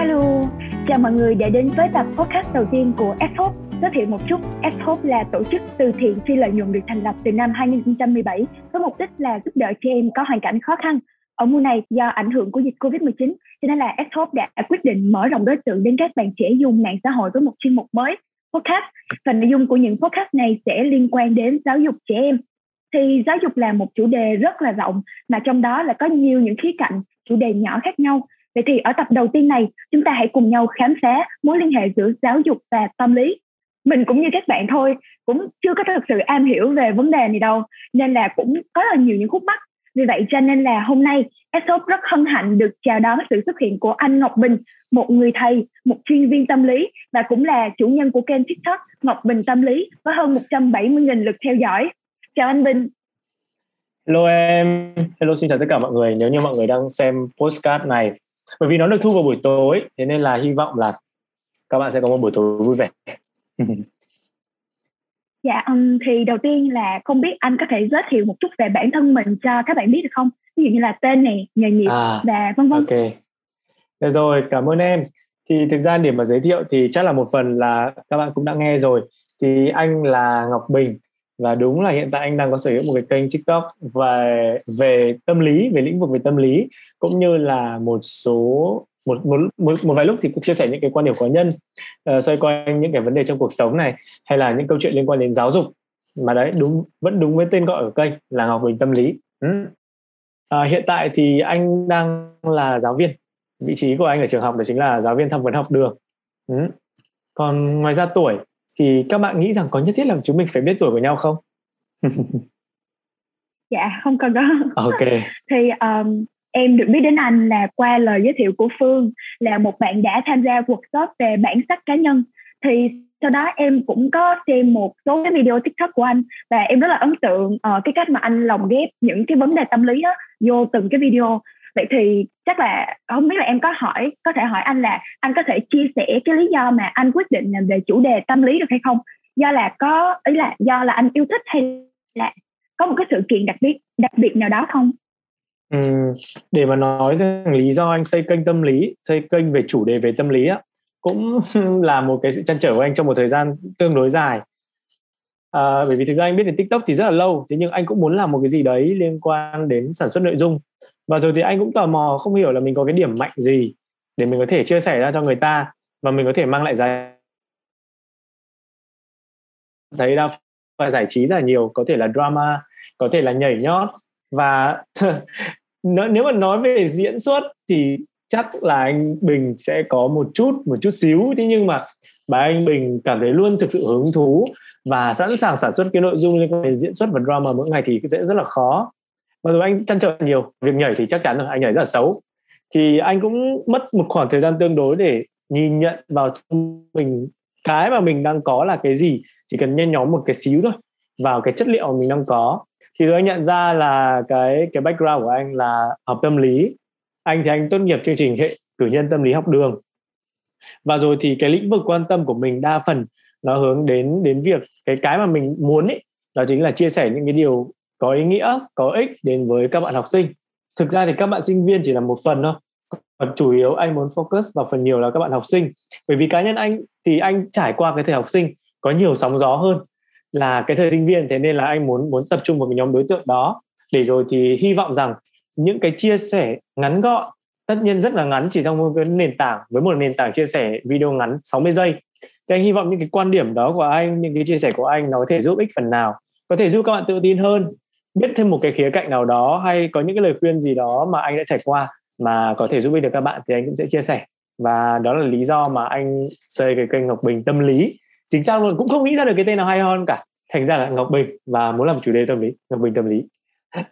Hello, chào mọi người đã đến với tập podcast đầu tiên của Fhop. Giới thiệu một chút, Fhop là tổ chức từ thiện phi lợi nhuận được thành lập từ năm 2017 với mục đích là giúp đỡ trẻ em có hoàn cảnh khó khăn. Ở mùa này, do ảnh hưởng của dịch Covid-19, cho nên là Fhop đã quyết định mở rộng đối tượng đến các bạn trẻ dùng mạng xã hội với một chuyên mục mới, podcast. Và nội dung của những podcast này sẽ liên quan đến giáo dục trẻ em. Thì giáo dục là một chủ đề rất là rộng, mà trong đó là có nhiều những khía cạnh, chủ đề nhỏ khác nhau Vậy thì ở tập đầu tiên này, chúng ta hãy cùng nhau khám phá mối liên hệ giữa giáo dục và tâm lý. Mình cũng như các bạn thôi, cũng chưa có thực sự am hiểu về vấn đề này đâu, nên là cũng có là nhiều những khúc mắc. Vì vậy cho nên là hôm nay, Esop rất hân hạnh được chào đón sự xuất hiện của anh Ngọc Bình, một người thầy, một chuyên viên tâm lý và cũng là chủ nhân của kênh TikTok Ngọc Bình Tâm Lý với hơn 170.000 lượt theo dõi. Chào anh Bình. Hello em, hello xin chào tất cả mọi người. Nếu như mọi người đang xem postcard này bởi vì nó được thu vào buổi tối thế nên là hy vọng là các bạn sẽ có một buổi tối vui vẻ. Dạ um, thì đầu tiên là không biết anh có thể giới thiệu một chút về bản thân mình cho các bạn biết được không? Ví dụ như là tên này nghề nghiệp à, và vân vân. ok. Được rồi cảm ơn em. Thì thực ra điểm mà giới thiệu thì chắc là một phần là các bạn cũng đã nghe rồi. Thì anh là Ngọc Bình và đúng là hiện tại anh đang có sở hữu một cái kênh tiktok về về tâm lý về lĩnh vực về tâm lý cũng như là một số một một một, một vài lúc thì cũng chia sẻ những cái quan điểm cá nhân uh, xoay quanh những cái vấn đề trong cuộc sống này hay là những câu chuyện liên quan đến giáo dục mà đấy đúng vẫn đúng với tên gọi ở kênh là Ngọc Bình Tâm Lý. Ừ. À, hiện tại thì anh đang là giáo viên. Vị trí của anh ở trường học đó chính là giáo viên tham vấn học đường. Ừ. Còn ngoài ra tuổi thì các bạn nghĩ rằng có nhất thiết là chúng mình phải biết tuổi của nhau không? dạ không cần đó. Ok. thì um, em được biết đến anh là qua lời giới thiệu của Phương là một bạn đã tham gia workshop về bản sắc cá nhân thì sau đó em cũng có xem một số cái video tiktok của anh và em rất là ấn tượng uh, cái cách mà anh lồng ghép những cái vấn đề tâm lý đó vô từng cái video vậy thì chắc là không biết là em có hỏi có thể hỏi anh là anh có thể chia sẻ cái lý do mà anh quyết định làm về chủ đề tâm lý được hay không? Do là có ý là do là anh yêu thích hay là có một cái sự kiện đặc biệt đặc biệt nào đó không? Ừ, để mà nói rằng lý do anh xây kênh tâm lý xây kênh về chủ đề về tâm lý á cũng là một cái sự chăn trở của anh trong một thời gian tương đối dài. À, bởi vì thực ra anh biết đến tiktok thì rất là lâu thế nhưng anh cũng muốn làm một cái gì đấy liên quan đến sản xuất nội dung và rồi thì anh cũng tò mò, không hiểu là mình có cái điểm mạnh gì để mình có thể chia sẻ ra cho người ta và mình có thể mang lại giá. Thấy đa và giải trí rất là nhiều, có thể là drama, có thể là nhảy nhót và nếu mà nói về diễn xuất thì chắc là anh Bình sẽ có một chút một chút xíu. Thế nhưng mà bà anh Bình cảm thấy luôn thực sự hứng thú và sẵn sàng sản xuất cái nội dung liên quan đến diễn xuất và drama mỗi ngày thì sẽ rất là khó và rồi anh chăn trở nhiều, việc nhảy thì chắc chắn rồi anh nhảy rất là xấu. Thì anh cũng mất một khoảng thời gian tương đối để nhìn nhận vào mình. Cái mà mình đang có là cái gì? Chỉ cần nhen nhóm một cái xíu thôi, vào cái chất liệu mà mình đang có. Thì tôi anh nhận ra là cái cái background của anh là học tâm lý. Anh thì anh tốt nghiệp chương trình hệ cử nhân tâm lý học đường. Và rồi thì cái lĩnh vực quan tâm của mình đa phần nó hướng đến đến việc cái cái mà mình muốn ấy, đó chính là chia sẻ những cái điều có ý nghĩa, có ích đến với các bạn học sinh. Thực ra thì các bạn sinh viên chỉ là một phần thôi. Còn chủ yếu anh muốn focus vào phần nhiều là các bạn học sinh. Bởi vì cá nhân anh thì anh trải qua cái thời học sinh có nhiều sóng gió hơn là cái thời sinh viên. Thế nên là anh muốn muốn tập trung vào cái nhóm đối tượng đó. Để rồi thì hy vọng rằng những cái chia sẻ ngắn gọn, tất nhiên rất là ngắn, chỉ trong một cái nền tảng, với một nền tảng chia sẻ video ngắn 60 giây. Thì anh hy vọng những cái quan điểm đó của anh, những cái chia sẻ của anh nó có thể giúp ích phần nào, có thể giúp các bạn tự tin hơn biết thêm một cái khía cạnh nào đó hay có những cái lời khuyên gì đó mà anh đã trải qua mà có thể giúp ích được các bạn thì anh cũng sẽ chia sẻ. Và đó là lý do mà anh xây cái kênh Ngọc Bình tâm lý. Chính xác luôn cũng không nghĩ ra được cái tên nào hay hơn cả. Thành ra là Ngọc Bình và muốn làm chủ đề tâm lý Ngọc Bình tâm lý.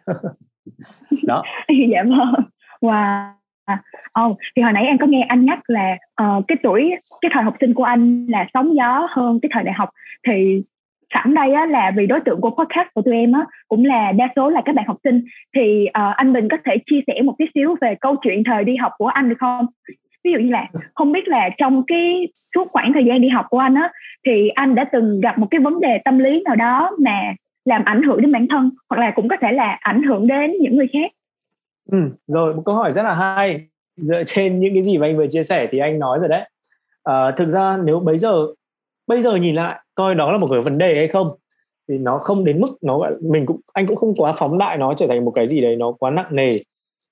Đó. Dạ vâng. Wow. Oh, thì hồi nãy em có nghe anh nhắc là uh, cái tuổi cái thời học sinh của anh là sóng gió hơn cái thời đại học. Thì sẵn đây á, là vì đối tượng của podcast của tụi em á, cũng là đa số là các bạn học sinh thì uh, anh Bình có thể chia sẻ một tí xíu về câu chuyện thời đi học của anh được không? Ví dụ như là không biết là trong cái suốt khoảng thời gian đi học của anh á thì anh đã từng gặp một cái vấn đề tâm lý nào đó mà làm ảnh hưởng đến bản thân hoặc là cũng có thể là ảnh hưởng đến những người khác. Ừ, rồi một câu hỏi rất là hay dựa trên những cái gì mà anh vừa chia sẻ thì anh nói rồi đấy à, thực ra nếu bây giờ bây giờ nhìn lại coi đó là một cái vấn đề hay không? Thì nó không đến mức nó mình cũng anh cũng không quá phóng đại nó trở thành một cái gì đấy nó quá nặng nề.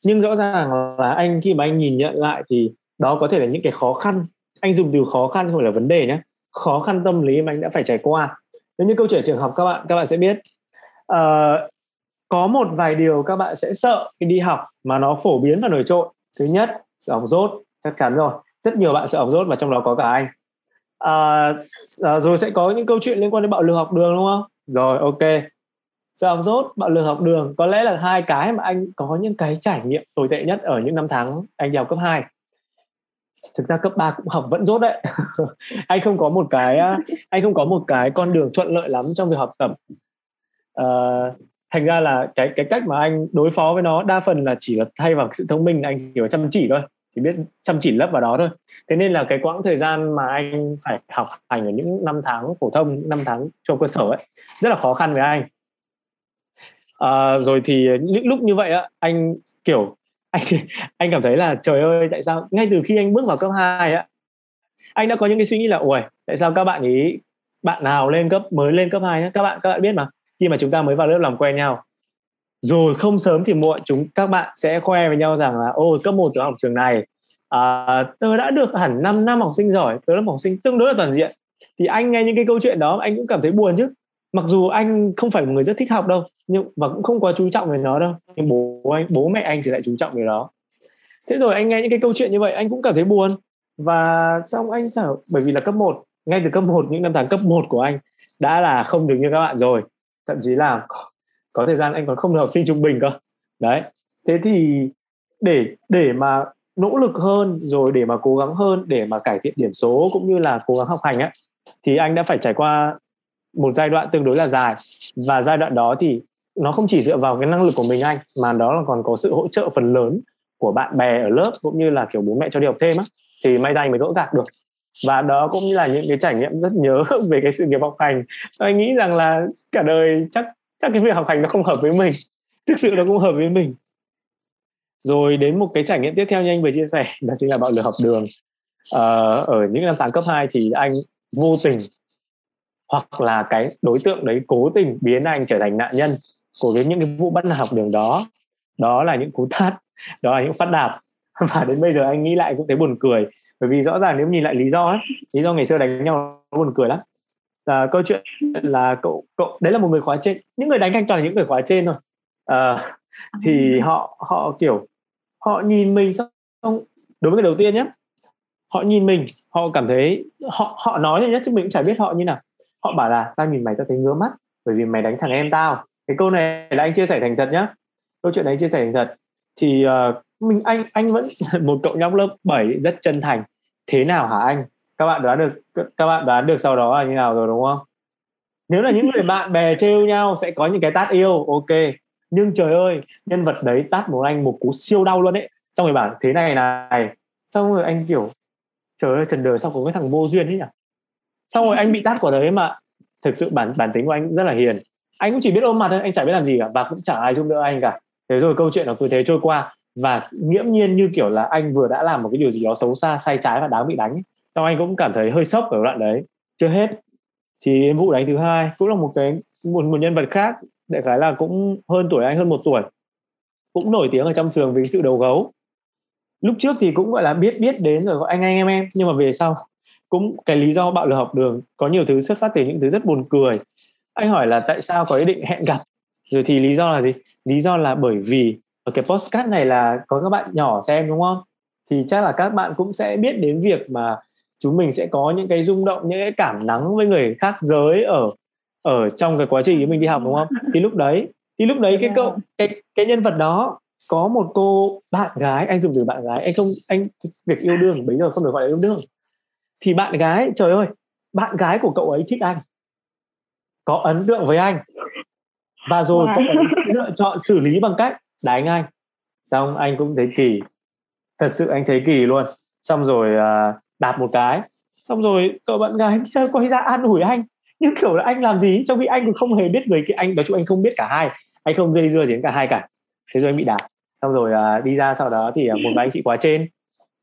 Nhưng rõ ràng là anh khi mà anh nhìn nhận lại thì đó có thể là những cái khó khăn. Anh dùng từ khó khăn không phải là vấn đề nhé khó khăn tâm lý mà anh đã phải trải qua. Nếu như câu chuyện trường học các bạn các bạn sẽ biết. Uh, có một vài điều các bạn sẽ sợ khi đi học mà nó phổ biến và nổi trội. Thứ nhất sợ học rốt chắc chắn rồi. Rất nhiều bạn sợ học rốt và trong đó có cả anh à, à, rồi sẽ có những câu chuyện liên quan đến bạo lực học đường đúng không? Rồi ok. Sợ học dốt bạo lực học đường. Có lẽ là hai cái mà anh có những cái trải nghiệm tồi tệ nhất ở những năm tháng anh đi học cấp 2 thực ra cấp 3 cũng học vẫn dốt đấy. Anh không có một cái anh không có một cái con đường thuận lợi lắm trong việc học tập. À, thành ra là cái cái cách mà anh đối phó với nó đa phần là chỉ là thay vào sự thông minh anh kiểu chăm chỉ thôi chỉ biết chăm chỉ lấp vào đó thôi. Thế nên là cái quãng thời gian mà anh phải học hành ở những năm tháng phổ thông năm tháng trong cơ sở ấy rất là khó khăn với anh. À, rồi thì những lúc như vậy á anh kiểu anh anh cảm thấy là trời ơi tại sao ngay từ khi anh bước vào cấp 2 á anh đã có những cái suy nghĩ là ui tại sao các bạn ý bạn nào lên cấp mới lên cấp 2 nhá? Các bạn các bạn biết mà khi mà chúng ta mới vào lớp làm quen nhau rồi không sớm thì muộn chúng các bạn sẽ khoe với nhau rằng là ôi cấp một tớ học trường này à, tớ đã được hẳn 5 năm học sinh giỏi tớ là học sinh tương đối là toàn diện. Thì anh nghe những cái câu chuyện đó anh cũng cảm thấy buồn chứ. Mặc dù anh không phải một người rất thích học đâu nhưng và cũng không quá chú trọng về nó đâu nhưng bố anh bố mẹ anh thì lại chú trọng về nó. Thế rồi anh nghe những cái câu chuyện như vậy anh cũng cảm thấy buồn. Và xong anh thảo bởi vì là cấp 1 ngay từ cấp 1 những năm tháng cấp 1 của anh đã là không được như các bạn rồi. Thậm chí là có thời gian anh còn không là học sinh trung bình cơ. Đấy, thế thì để để mà nỗ lực hơn, rồi để mà cố gắng hơn, để mà cải thiện điểm số cũng như là cố gắng học hành á, thì anh đã phải trải qua một giai đoạn tương đối là dài. Và giai đoạn đó thì nó không chỉ dựa vào cái năng lực của mình anh, mà đó là còn có sự hỗ trợ phần lớn của bạn bè ở lớp cũng như là, kiểu, bố mẹ cho đi học thêm á, thì may ra anh mới gỡ gạt được. Và đó cũng như là những cái trải nghiệm rất nhớ về cái sự nghiệp học hành. Anh nghĩ rằng là cả đời chắc chắc cái việc học hành nó không hợp với mình. Thực sự nó cũng hợp với mình. Rồi đến một cái trải nghiệm tiếp theo như anh vừa chia sẻ đó chính là bạo lực học đường. Ờ, ở những năm tháng cấp 2 thì anh vô tình hoặc là cái đối tượng đấy cố tình biến anh trở thành nạn nhân của cái những cái vụ bắt nạt học đường đó. Đó là những cú tát đó là những phát đạp. Và đến bây giờ anh nghĩ lại cũng thấy buồn cười. Bởi vì rõ ràng nếu nhìn lại lý do ấy, lý do ngày xưa đánh nhau nó buồn cười lắm à, câu chuyện là cậu cậu đấy là một người khóa trên. Những người đánh anh toàn là những người khóa trên thôi. À, thì họ họ kiểu họ nhìn mình xong đối với người đầu tiên nhé họ nhìn mình họ cảm thấy họ họ nói như nhất chứ mình cũng chả biết họ như nào. Họ bảo là tao nhìn mày tao thấy ngứa mắt bởi vì mày đánh thằng em tao. Cái câu này là anh chia sẻ thành thật nhá. Câu chuyện đấy chia sẻ thành thật. Thì uh, mình anh anh vẫn một cậu nhóc lớp 7 rất chân thành. Thế nào hả anh các bạn đoán được các bạn đoán được sau đó là như nào rồi đúng không? Nếu là những người bạn bè trêu nhau sẽ có những cái tát yêu ok. Nhưng trời ơi nhân vật đấy tát một anh một cú siêu đau luôn ấy. Xong rồi bảo thế này này xong rồi anh kiểu trời ơi trần đời sao có cái thằng vô duyên ấy nhỉ? Xong rồi anh bị tát của đấy mà thực sự bản bản tính của anh rất là hiền. Anh cũng chỉ biết ôm mặt thôi anh chả biết làm gì cả và cũng chẳng ai giúp đỡ anh cả. Thế rồi câu chuyện nó cứ thế trôi qua và nghiễm nhiên như kiểu là anh vừa đã làm một cái điều gì đó xấu xa sai trái và đáng bị đánh xong anh cũng cảm thấy hơi sốc ở đoạn đấy. Chưa hết. Thì vụ đánh thứ hai cũng là một cái một, một nhân vật khác đại khái là cũng hơn tuổi anh hơn một tuổi. Cũng nổi tiếng ở trong trường vì sự đầu gấu. Lúc trước thì cũng gọi là biết biết đến rồi gọi anh anh em em. Nhưng mà về sau cũng cái lý do bạo lực học đường có nhiều thứ xuất phát từ những thứ rất buồn cười. Anh hỏi là tại sao có ý định hẹn gặp? Rồi thì lý do là gì? Lý do là bởi vì ở cái postcard này là có các bạn nhỏ xem đúng không? Thì chắc là các bạn cũng sẽ biết đến việc mà chúng mình sẽ có những cái rung động những cái cảm nắng với người khác giới ở ở trong cái quá trình mình đi học đúng không? Thì lúc đấy thì lúc đấy cái cậu cái cái nhân vật đó có một cô bạn gái anh dùng từ bạn gái anh không anh việc yêu đương bây giờ không được gọi là yêu đương. Thì bạn gái trời ơi bạn gái của cậu ấy thích anh có ấn tượng với anh. Và rồi cậu ấy lựa chọn xử lý bằng cách đánh anh. Xong anh cũng thấy kỳ thật sự anh thấy kỳ luôn. Xong rồi uh, đạp một cái. Xong rồi cậu bạn gái quay ra an ủi anh. Nhưng kiểu là anh làm gì? Trong khi anh cũng không hề biết người kia anh nói chung anh không biết cả hai. Anh không dây dưa gì đến cả hai cả. Thế rồi anh bị đạp. Xong rồi uh, đi ra sau đó thì uh, một vài anh chị quá trên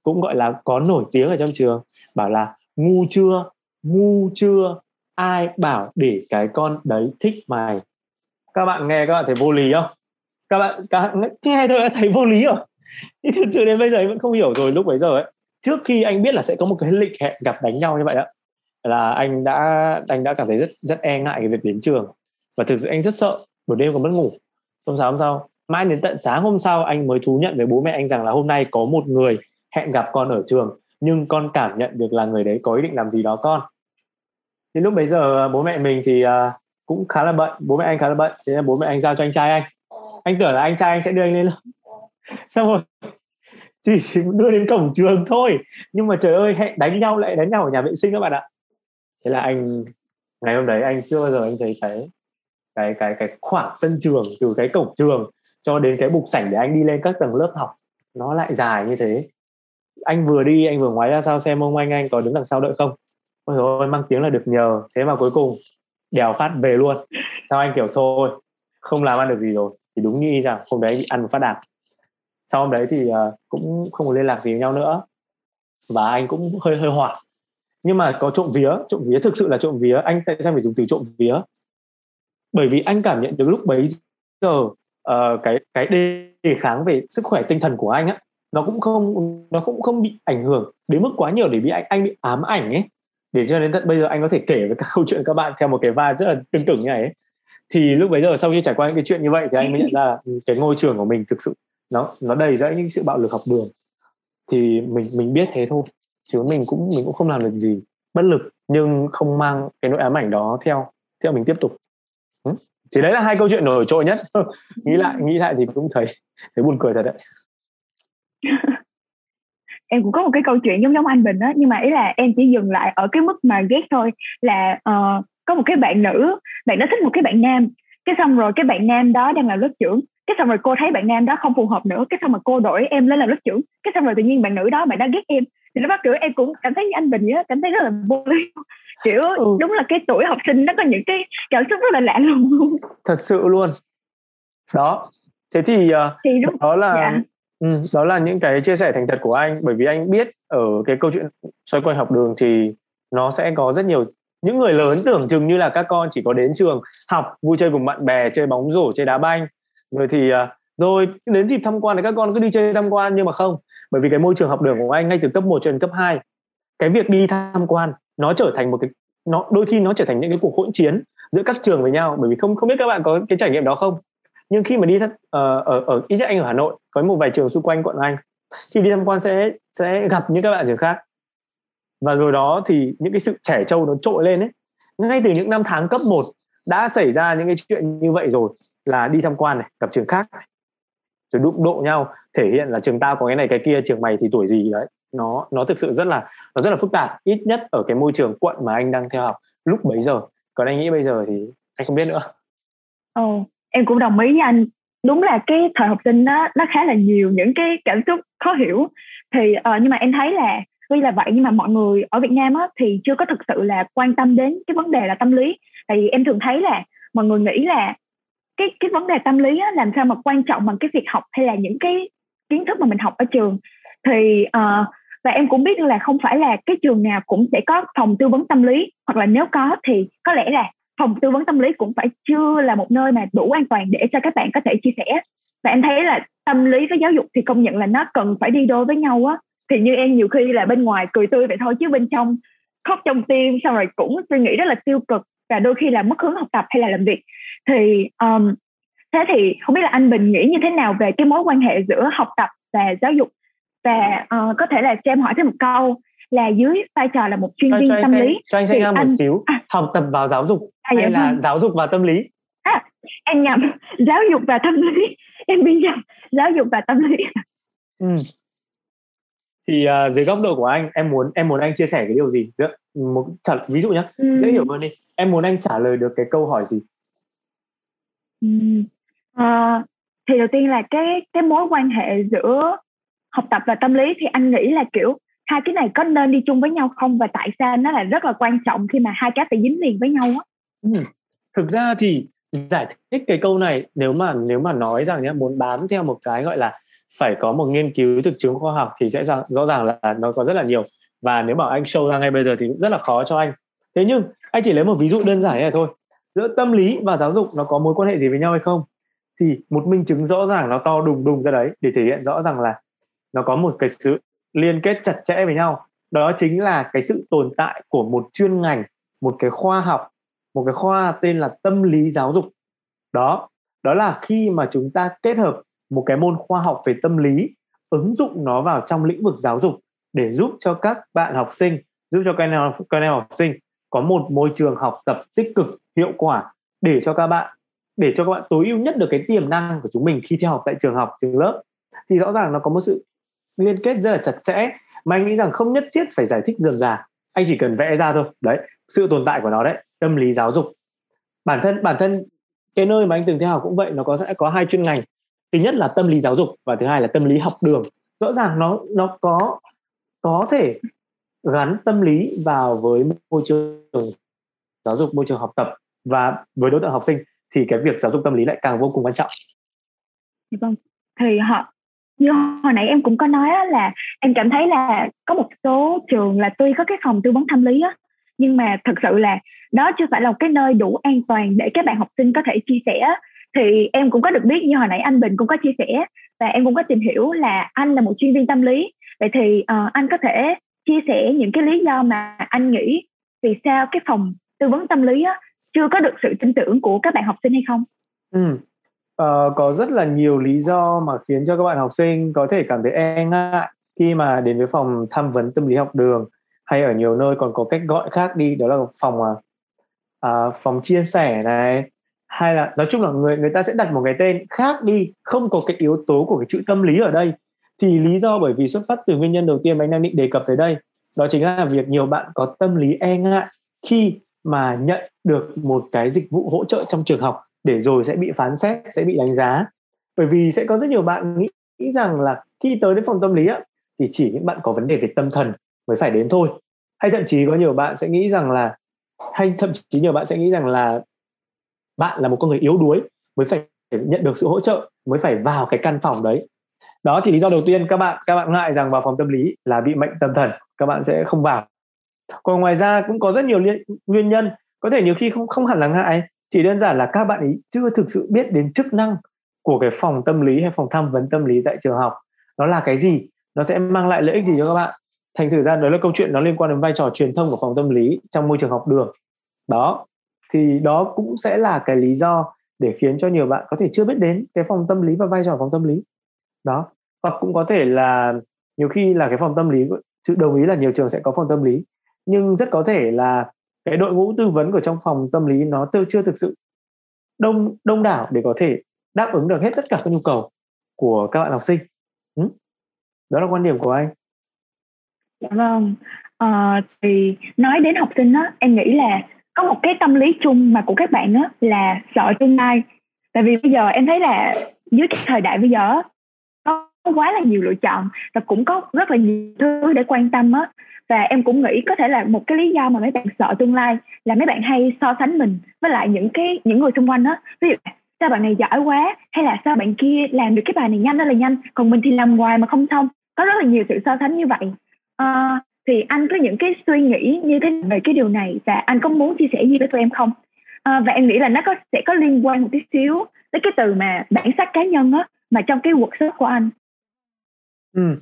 cũng gọi là có nổi tiếng ở trong trường bảo là ngu chưa? Ngu chưa? Ai bảo để cái con đấy thích mày? Các bạn nghe các bạn thấy vô lý không? Các bạn các, nghe thôi đã thấy vô lý rồi thì thực sự đến bây giờ vẫn không hiểu rồi lúc bấy giờ ấy trước khi anh biết là sẽ có một cái lịch hẹn gặp đánh nhau như vậy đó là anh đã anh đã cảm thấy rất rất e ngại cái việc đến trường. Và thực sự anh rất sợ buổi đêm còn mất ngủ. Hôm sáng hôm sau mãi đến tận sáng hôm sau anh mới thú nhận với bố mẹ anh rằng là hôm nay có một người hẹn gặp con ở trường nhưng con cảm nhận được là người đấy có ý định làm gì đó con. Thì lúc bấy giờ à, bố mẹ mình thì uh, cũng khá là bận bố mẹ anh khá là bận thế nên bố mẹ anh giao cho anh trai anh. Anh tưởng là anh trai anh sẽ đưa anh lên xong rồi chỉ đưa đến cổng trường thôi. Nhưng mà trời ơi, hẹn đánh nhau lại đánh nhau ở nhà vệ sinh các bạn ạ. Thế là anh, ngày hôm đấy anh chưa bao giờ anh thấy cái cái cái cái khoảng sân trường từ cái cổng trường cho đến cái bục sảnh để anh đi lên các tầng lớp học, nó lại dài như thế. Anh vừa đi, anh vừa ngoái ra sau xem ông anh anh có đứng đằng sau đợi không? Ôi rồi mang tiếng là được nhờ. Thế mà cuối cùng, đèo phát về luôn. Sao anh kiểu, thôi, không làm ăn được gì rồi. Thì đúng như rằng hôm đấy bị ăn một phát đạp sau hôm đấy thì uh, cũng không có liên lạc gì với nhau nữa. Và anh cũng hơi hơi hoảng. Nhưng mà có trộm vía trộm vía thực sự là trộm vía. Anh tại sao phải dùng từ trộm vía? Bởi vì anh cảm nhận được lúc bấy giờ uh, cái cái đề kháng về sức khỏe tinh thần của anh á nó cũng không nó cũng không bị ảnh hưởng đến mức quá nhiều để bị anh anh bị ám ảnh ấy. Để cho đến tận bây giờ anh có thể kể với các câu chuyện các bạn theo một cái vai rất là tương tự như này ấy. thì lúc bấy giờ sau khi trải qua những cái chuyện như vậy thì anh mới nhận ra là ừ, cái ngôi trường của mình thực sự nó nó đầy rẫy những sự bạo lực học đường. Thì mình mình biết thế thôi chứ mình cũng mình cũng không làm được gì bất lực nhưng không mang cái nỗi ám ảnh đó theo theo mình tiếp tục. Ừ, thì đấy là hai câu chuyện nổi trội nhất. Nghĩ lại nghĩ lại thì cũng thấy thấy buồn cười thật đấy. Em cũng có một cái câu chuyện giống giống anh Bình đó nhưng mà ý là em chỉ dừng lại ở cái mức mà ghét thôi là uh, có một cái bạn nữ bạn nó thích một cái bạn nam. Cái xong rồi cái bạn nam đó đang là lớp trưởng cái xong rồi cô thấy bạn nam đó không phù hợp nữa cái xong rồi cô đổi em lên làm lớp trưởng. Cái xong rồi tự nhiên bạn nữ đó bạn đó ghét em. Thì nó bắt kiểu em cũng cảm thấy như anh bình vậy cảm thấy rất là vô lý. Kiểu ừ. đúng là cái tuổi học sinh nó có những cái cảm xúc rất là lạ lùng. Thật sự luôn. Đó. Thế thì, uh, thì đúng, đó là dạ. ừ, đó là những cái chia sẻ thành thật của anh. Bởi vì anh biết ở cái câu chuyện xoay quanh học đường thì nó sẽ có rất nhiều những người lớn tưởng chừng như là các con chỉ có đến trường học vui chơi cùng bạn bè chơi bóng rổ chơi đá banh rồi thì à, rồi đến dịp tham quan thì các con cứ đi chơi tham quan nhưng mà không bởi vì cái môi trường học đường của anh ngay từ cấp 1 cho đến cấp 2 cái việc đi tham quan nó trở thành một cái nó đôi khi nó trở thành những cái cuộc hỗn chiến giữa các trường với nhau bởi vì không không biết các bạn có cái trải nghiệm đó không? Nhưng khi mà đi uh, ở ở ít nhất anh ở Hà Nội có một vài trường xung quanh quận anh khi đi tham quan sẽ sẽ gặp những các bạn trường khác. Và rồi đó thì những cái sự trẻ trâu nó trội lên ấy. Ngay từ những năm tháng cấp 1 đã xảy ra những cái chuyện như vậy rồi là đi tham quan này gặp trường khác rồi đụng độ nhau thể hiện là trường tao có cái này cái kia trường mày thì tuổi gì đấy. Nó nó thực sự rất là nó rất là phức tạp ít nhất ở cái môi trường quận mà anh đang theo học lúc bấy giờ. Còn anh nghĩ bây giờ thì anh không biết nữa. Ồ oh, em cũng đồng ý với anh. Đúng là cái thời học sinh đó nó khá là nhiều những cái cảm xúc khó hiểu. Thì uh, nhưng mà em thấy là tuy là vậy nhưng mà mọi người ở Việt Nam á, thì chưa có thực sự là quan tâm đến cái vấn đề là tâm lý. Tại vì em thường thấy là mọi người nghĩ là cái cái vấn đề tâm lý á, làm sao mà quan trọng bằng cái việc học hay là những cái kiến thức mà mình học ở trường. Thì uh, và em cũng biết là không phải là cái trường nào cũng sẽ có phòng tư vấn tâm lý hoặc là nếu có thì có lẽ là phòng tư vấn tâm lý cũng phải chưa là một nơi mà đủ an toàn để cho các bạn có thể chia sẻ. Và em thấy là tâm lý với giáo dục thì công nhận là nó cần phải đi đôi với nhau á. Thì như em nhiều khi là bên ngoài cười tươi vậy thôi chứ bên trong khóc trong tim xong rồi cũng suy nghĩ rất là tiêu cực và đôi khi là mất hướng học tập hay là làm việc thì um, thế thì không biết là anh Bình nghĩ như thế nào về cái mối quan hệ giữa học tập và giáo dục? Và uh, có thể là cho em hỏi thêm một câu là dưới vai trò là một chuyên viên tâm xem, lý cho anh xem anh... một xíu. À, học tập vào giáo dục à, hay là vâng. giáo dục và tâm lý? À, em nhầm. Giáo dục và tâm lý. Em bị nhầm. Giáo dục và tâm lý. Ừ. thì uh, dưới góc độ của anh em muốn em muốn anh chia sẻ cái điều gì giữa một trả, ví dụ nhé ừ. dễ hiểu hơn đi. Em muốn anh trả lời được cái câu hỏi gì ừ. Ờ, thì đầu tiên là cái cái mối quan hệ giữa học tập và tâm lý thì anh nghĩ là, kiểu, hai cái này có nên đi chung với nhau không? Và tại sao nó là rất là quan trọng khi mà hai cái phải dính liền với nhau á? Ừ. thực ra thì giải thích cái câu này nếu mà nếu mà nói rằng nhé muốn bám theo một cái gọi là phải có một nghiên cứu thực chứng khoa học thì sẽ rõ ràng là nó có rất là nhiều. Và nếu bảo anh show ra ngay bây giờ thì rất là khó cho anh. Thế nhưng anh chỉ lấy một ví dụ đơn giản này thôi giữa tâm lý và giáo dục nó có mối quan hệ gì với nhau hay không? Thì một minh chứng rõ ràng nó to đùng đùng ra đấy để thể hiện rõ rằng là nó có một cái sự liên kết chặt chẽ với nhau. Đó chính là cái sự tồn tại của một chuyên ngành một cái khoa học một cái khoa tên là tâm lý giáo dục. Đó đó là khi mà chúng ta kết hợp một cái môn khoa học về tâm lý ứng dụng nó vào trong lĩnh vực giáo dục để giúp cho các bạn học sinh giúp cho các em, các em học sinh có một môi trường học tập tích cực hiệu quả để cho các bạn, để cho các bạn tối ưu nhất được cái tiềm năng của chúng mình khi theo học tại trường học, trường lớp. Thì rõ ràng nó có một sự liên kết rất là chặt chẽ mà anh nghĩ rằng không nhất thiết phải giải thích dườm già. Anh chỉ cần vẽ ra thôi. Đấy, sự tồn tại của nó đấy, tâm lý giáo dục. Bản thân bản thân cái nơi mà anh từng theo học cũng vậy, nó có, sẽ có hai chuyên ngành. Thứ nhất là tâm lý giáo dục và thứ hai là tâm lý học đường. Rõ ràng nó nó có có thể gắn tâm lý vào với môi trường giáo dục, môi trường học tập và với đối tượng học sinh thì cái việc giáo dục tâm lý lại càng vô cùng quan trọng. Dạ vâng. Thì họ như hồi nãy em cũng có nói là em cảm thấy là có một số trường là tuy có cái phòng tư vấn tâm lý á nhưng mà thật sự là đó chưa phải là một cái nơi đủ an toàn để các bạn học sinh có thể chia sẻ thì em cũng có được biết như hồi nãy anh Bình cũng có chia sẻ và em cũng có tìm hiểu là anh là một chuyên viên tâm lý. Vậy thì uh, anh có thể chia sẻ những cái lý do mà anh nghĩ vì sao cái phòng tư vấn tâm lý á, chưa có được sự tin tưởng của các bạn học sinh hay không? Ừ. Uh, có rất là nhiều lý do mà khiến cho các bạn học sinh có thể cảm thấy e ngại khi mà đến với phòng tham vấn tâm lý học đường hay ở nhiều nơi còn có cách gọi khác đi đó là phòng uh, phòng chia sẻ này hay là nói chung là người người ta sẽ đặt một cái tên khác đi không có cái yếu tố của cái chữ tâm lý ở đây thì lý do bởi vì xuất phát từ nguyên nhân đầu tiên mà anh đang định đề cập tới đây đó chính là việc nhiều bạn có tâm lý e ngại khi mà nhận được một cái dịch vụ hỗ trợ trong trường học để rồi sẽ bị phán xét sẽ bị đánh giá. Bởi vì sẽ có rất nhiều bạn nghĩ, nghĩ rằng là khi tới đến phòng tâm lý á, thì chỉ những bạn có vấn đề về tâm thần mới phải đến thôi. Hay thậm chí có nhiều bạn sẽ nghĩ rằng là hay thậm chí nhiều bạn sẽ nghĩ rằng là bạn là một con người yếu đuối mới phải nhận được sự hỗ trợ mới phải vào cái căn phòng đấy. Đó thì lý do đầu tiên các bạn các bạn ngại rằng vào phòng tâm lý là bị bệnh tâm thần các bạn sẽ không vào còn ngoài ra cũng có rất nhiều liên, nguyên nhân có thể nhiều khi không không hẳn là ngại chỉ đơn giản là các bạn ấy chưa thực sự biết đến chức năng của cái phòng tâm lý hay phòng tham vấn tâm lý tại trường học. Nó là cái gì? Nó sẽ mang lại lợi ích gì cho các bạn? Thành thử ra đó là câu chuyện nó liên quan đến vai trò truyền thông của phòng tâm lý trong môi trường học đường. Đó thì đó cũng sẽ là cái lý do để khiến cho nhiều bạn có thể chưa biết đến cái phòng tâm lý và vai trò phòng tâm lý. Đó hoặc cũng có thể là nhiều khi là cái phòng tâm lý sự đồng ý là nhiều trường sẽ có phòng tâm lý nhưng rất có thể là cái đội ngũ tư vấn của trong phòng tâm lý nó tư chưa thực sự đông đông đảo để có thể đáp ứng được hết tất cả các nhu cầu của các bạn học sinh. Ừ? đó là quan điểm của anh. Dạ vâng. À, thì nói đến học sinh á em nghĩ là có một cái tâm lý chung mà của các bạn á là sợ tương lai. Tại vì bây giờ em thấy là dưới cái thời đại bây giờ có quá là nhiều lựa chọn và cũng có rất là nhiều thứ để quan tâm á và em cũng nghĩ có thể là một cái lý do mà mấy bạn sợ tương lai là mấy bạn hay so sánh mình với lại những cái những người xung quanh đó, ví dụ sao bạn này giỏi quá hay là sao bạn kia làm được cái bài này nhanh đó là nhanh còn mình thì làm hoài mà không xong. Có rất là nhiều sự so sánh như vậy. À, thì anh có những cái suy nghĩ như thế về cái điều này? Và anh có muốn chia sẻ gì với tụi em không? À, và em nghĩ là nó có sẽ có liên quan một tí xíu tới cái từ mà bản sắc cá nhân á mà trong cái cuộc sống của anh. Ừ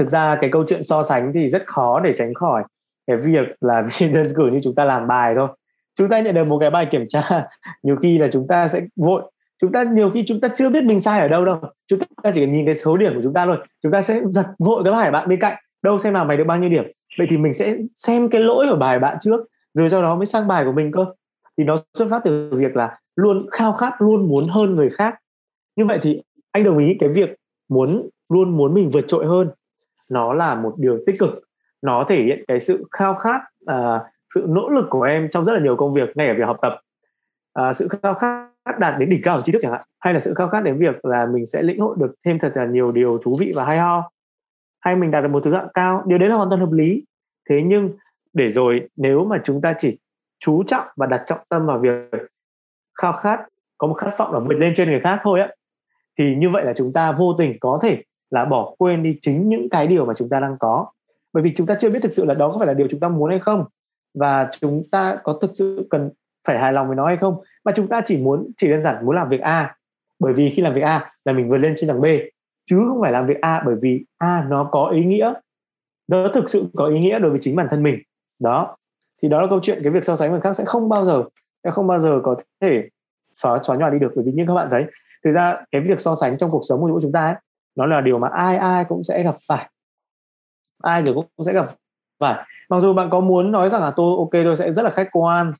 thực ra cái câu chuyện so sánh thì rất khó để tránh khỏi. Cái việc là đơn cử như chúng ta làm bài thôi. Chúng ta nhận được một cái bài kiểm tra, nhiều khi là chúng ta sẽ vội. Chúng ta, nhiều khi chúng ta chưa biết mình sai ở đâu đâu. Chúng ta chỉ cần nhìn cái số điểm của chúng ta thôi. Chúng ta sẽ giật vội cái bài bạn bên cạnh. Đâu xem nào mày được bao nhiêu điểm. Vậy thì mình sẽ xem cái lỗi của bài bạn trước, rồi sau đó mới sang bài của mình cơ. Thì nó xuất phát từ việc là luôn khao khát, luôn muốn hơn người khác. Như vậy thì anh đồng ý cái việc muốn, luôn muốn mình vượt trội hơn nó là một điều tích cực. Nó thể hiện cái sự khao khát uh, sự nỗ lực của em trong rất là nhiều công việc ngay ở việc học tập. Uh, sự khao khát đạt đến đỉnh cao của tri thức chẳng hạn hay là sự khao khát đến việc là mình sẽ lĩnh hội được thêm thật là nhiều điều thú vị và hay ho. Hay mình đạt được một thứ hạng cao điều đấy là hoàn toàn hợp lý. Thế nhưng để rồi nếu mà chúng ta chỉ chú trọng và đặt trọng tâm vào việc khao khát có một khát vọng là vượt lên trên người khác thôi á thì như vậy là chúng ta vô tình có thể là bỏ quên đi chính những cái điều mà chúng ta đang có. Bởi vì chúng ta chưa biết thực sự là đó có phải là điều chúng ta muốn hay không và chúng ta có thực sự cần phải hài lòng với nó hay không. Mà chúng ta chỉ muốn chỉ đơn giản muốn làm việc A bởi vì khi làm việc A là mình vượt lên trên thằng B chứ không phải làm việc A bởi vì A nó có ý nghĩa nó thực sự có ý nghĩa đối với chính bản thân mình. Đó. Thì đó là câu chuyện cái việc so sánh người khác sẽ không bao giờ sẽ không bao giờ có thể xóa xóa nhòa đi được. Bởi vì như các bạn thấy thực ra cái việc so sánh trong cuộc sống của chúng ta ấy, nó là điều mà ai ai cũng sẽ gặp phải. Ai rồi cũng sẽ gặp phải. Mặc dù bạn có muốn nói rằng là tôi, ok, tôi sẽ rất là khách quan.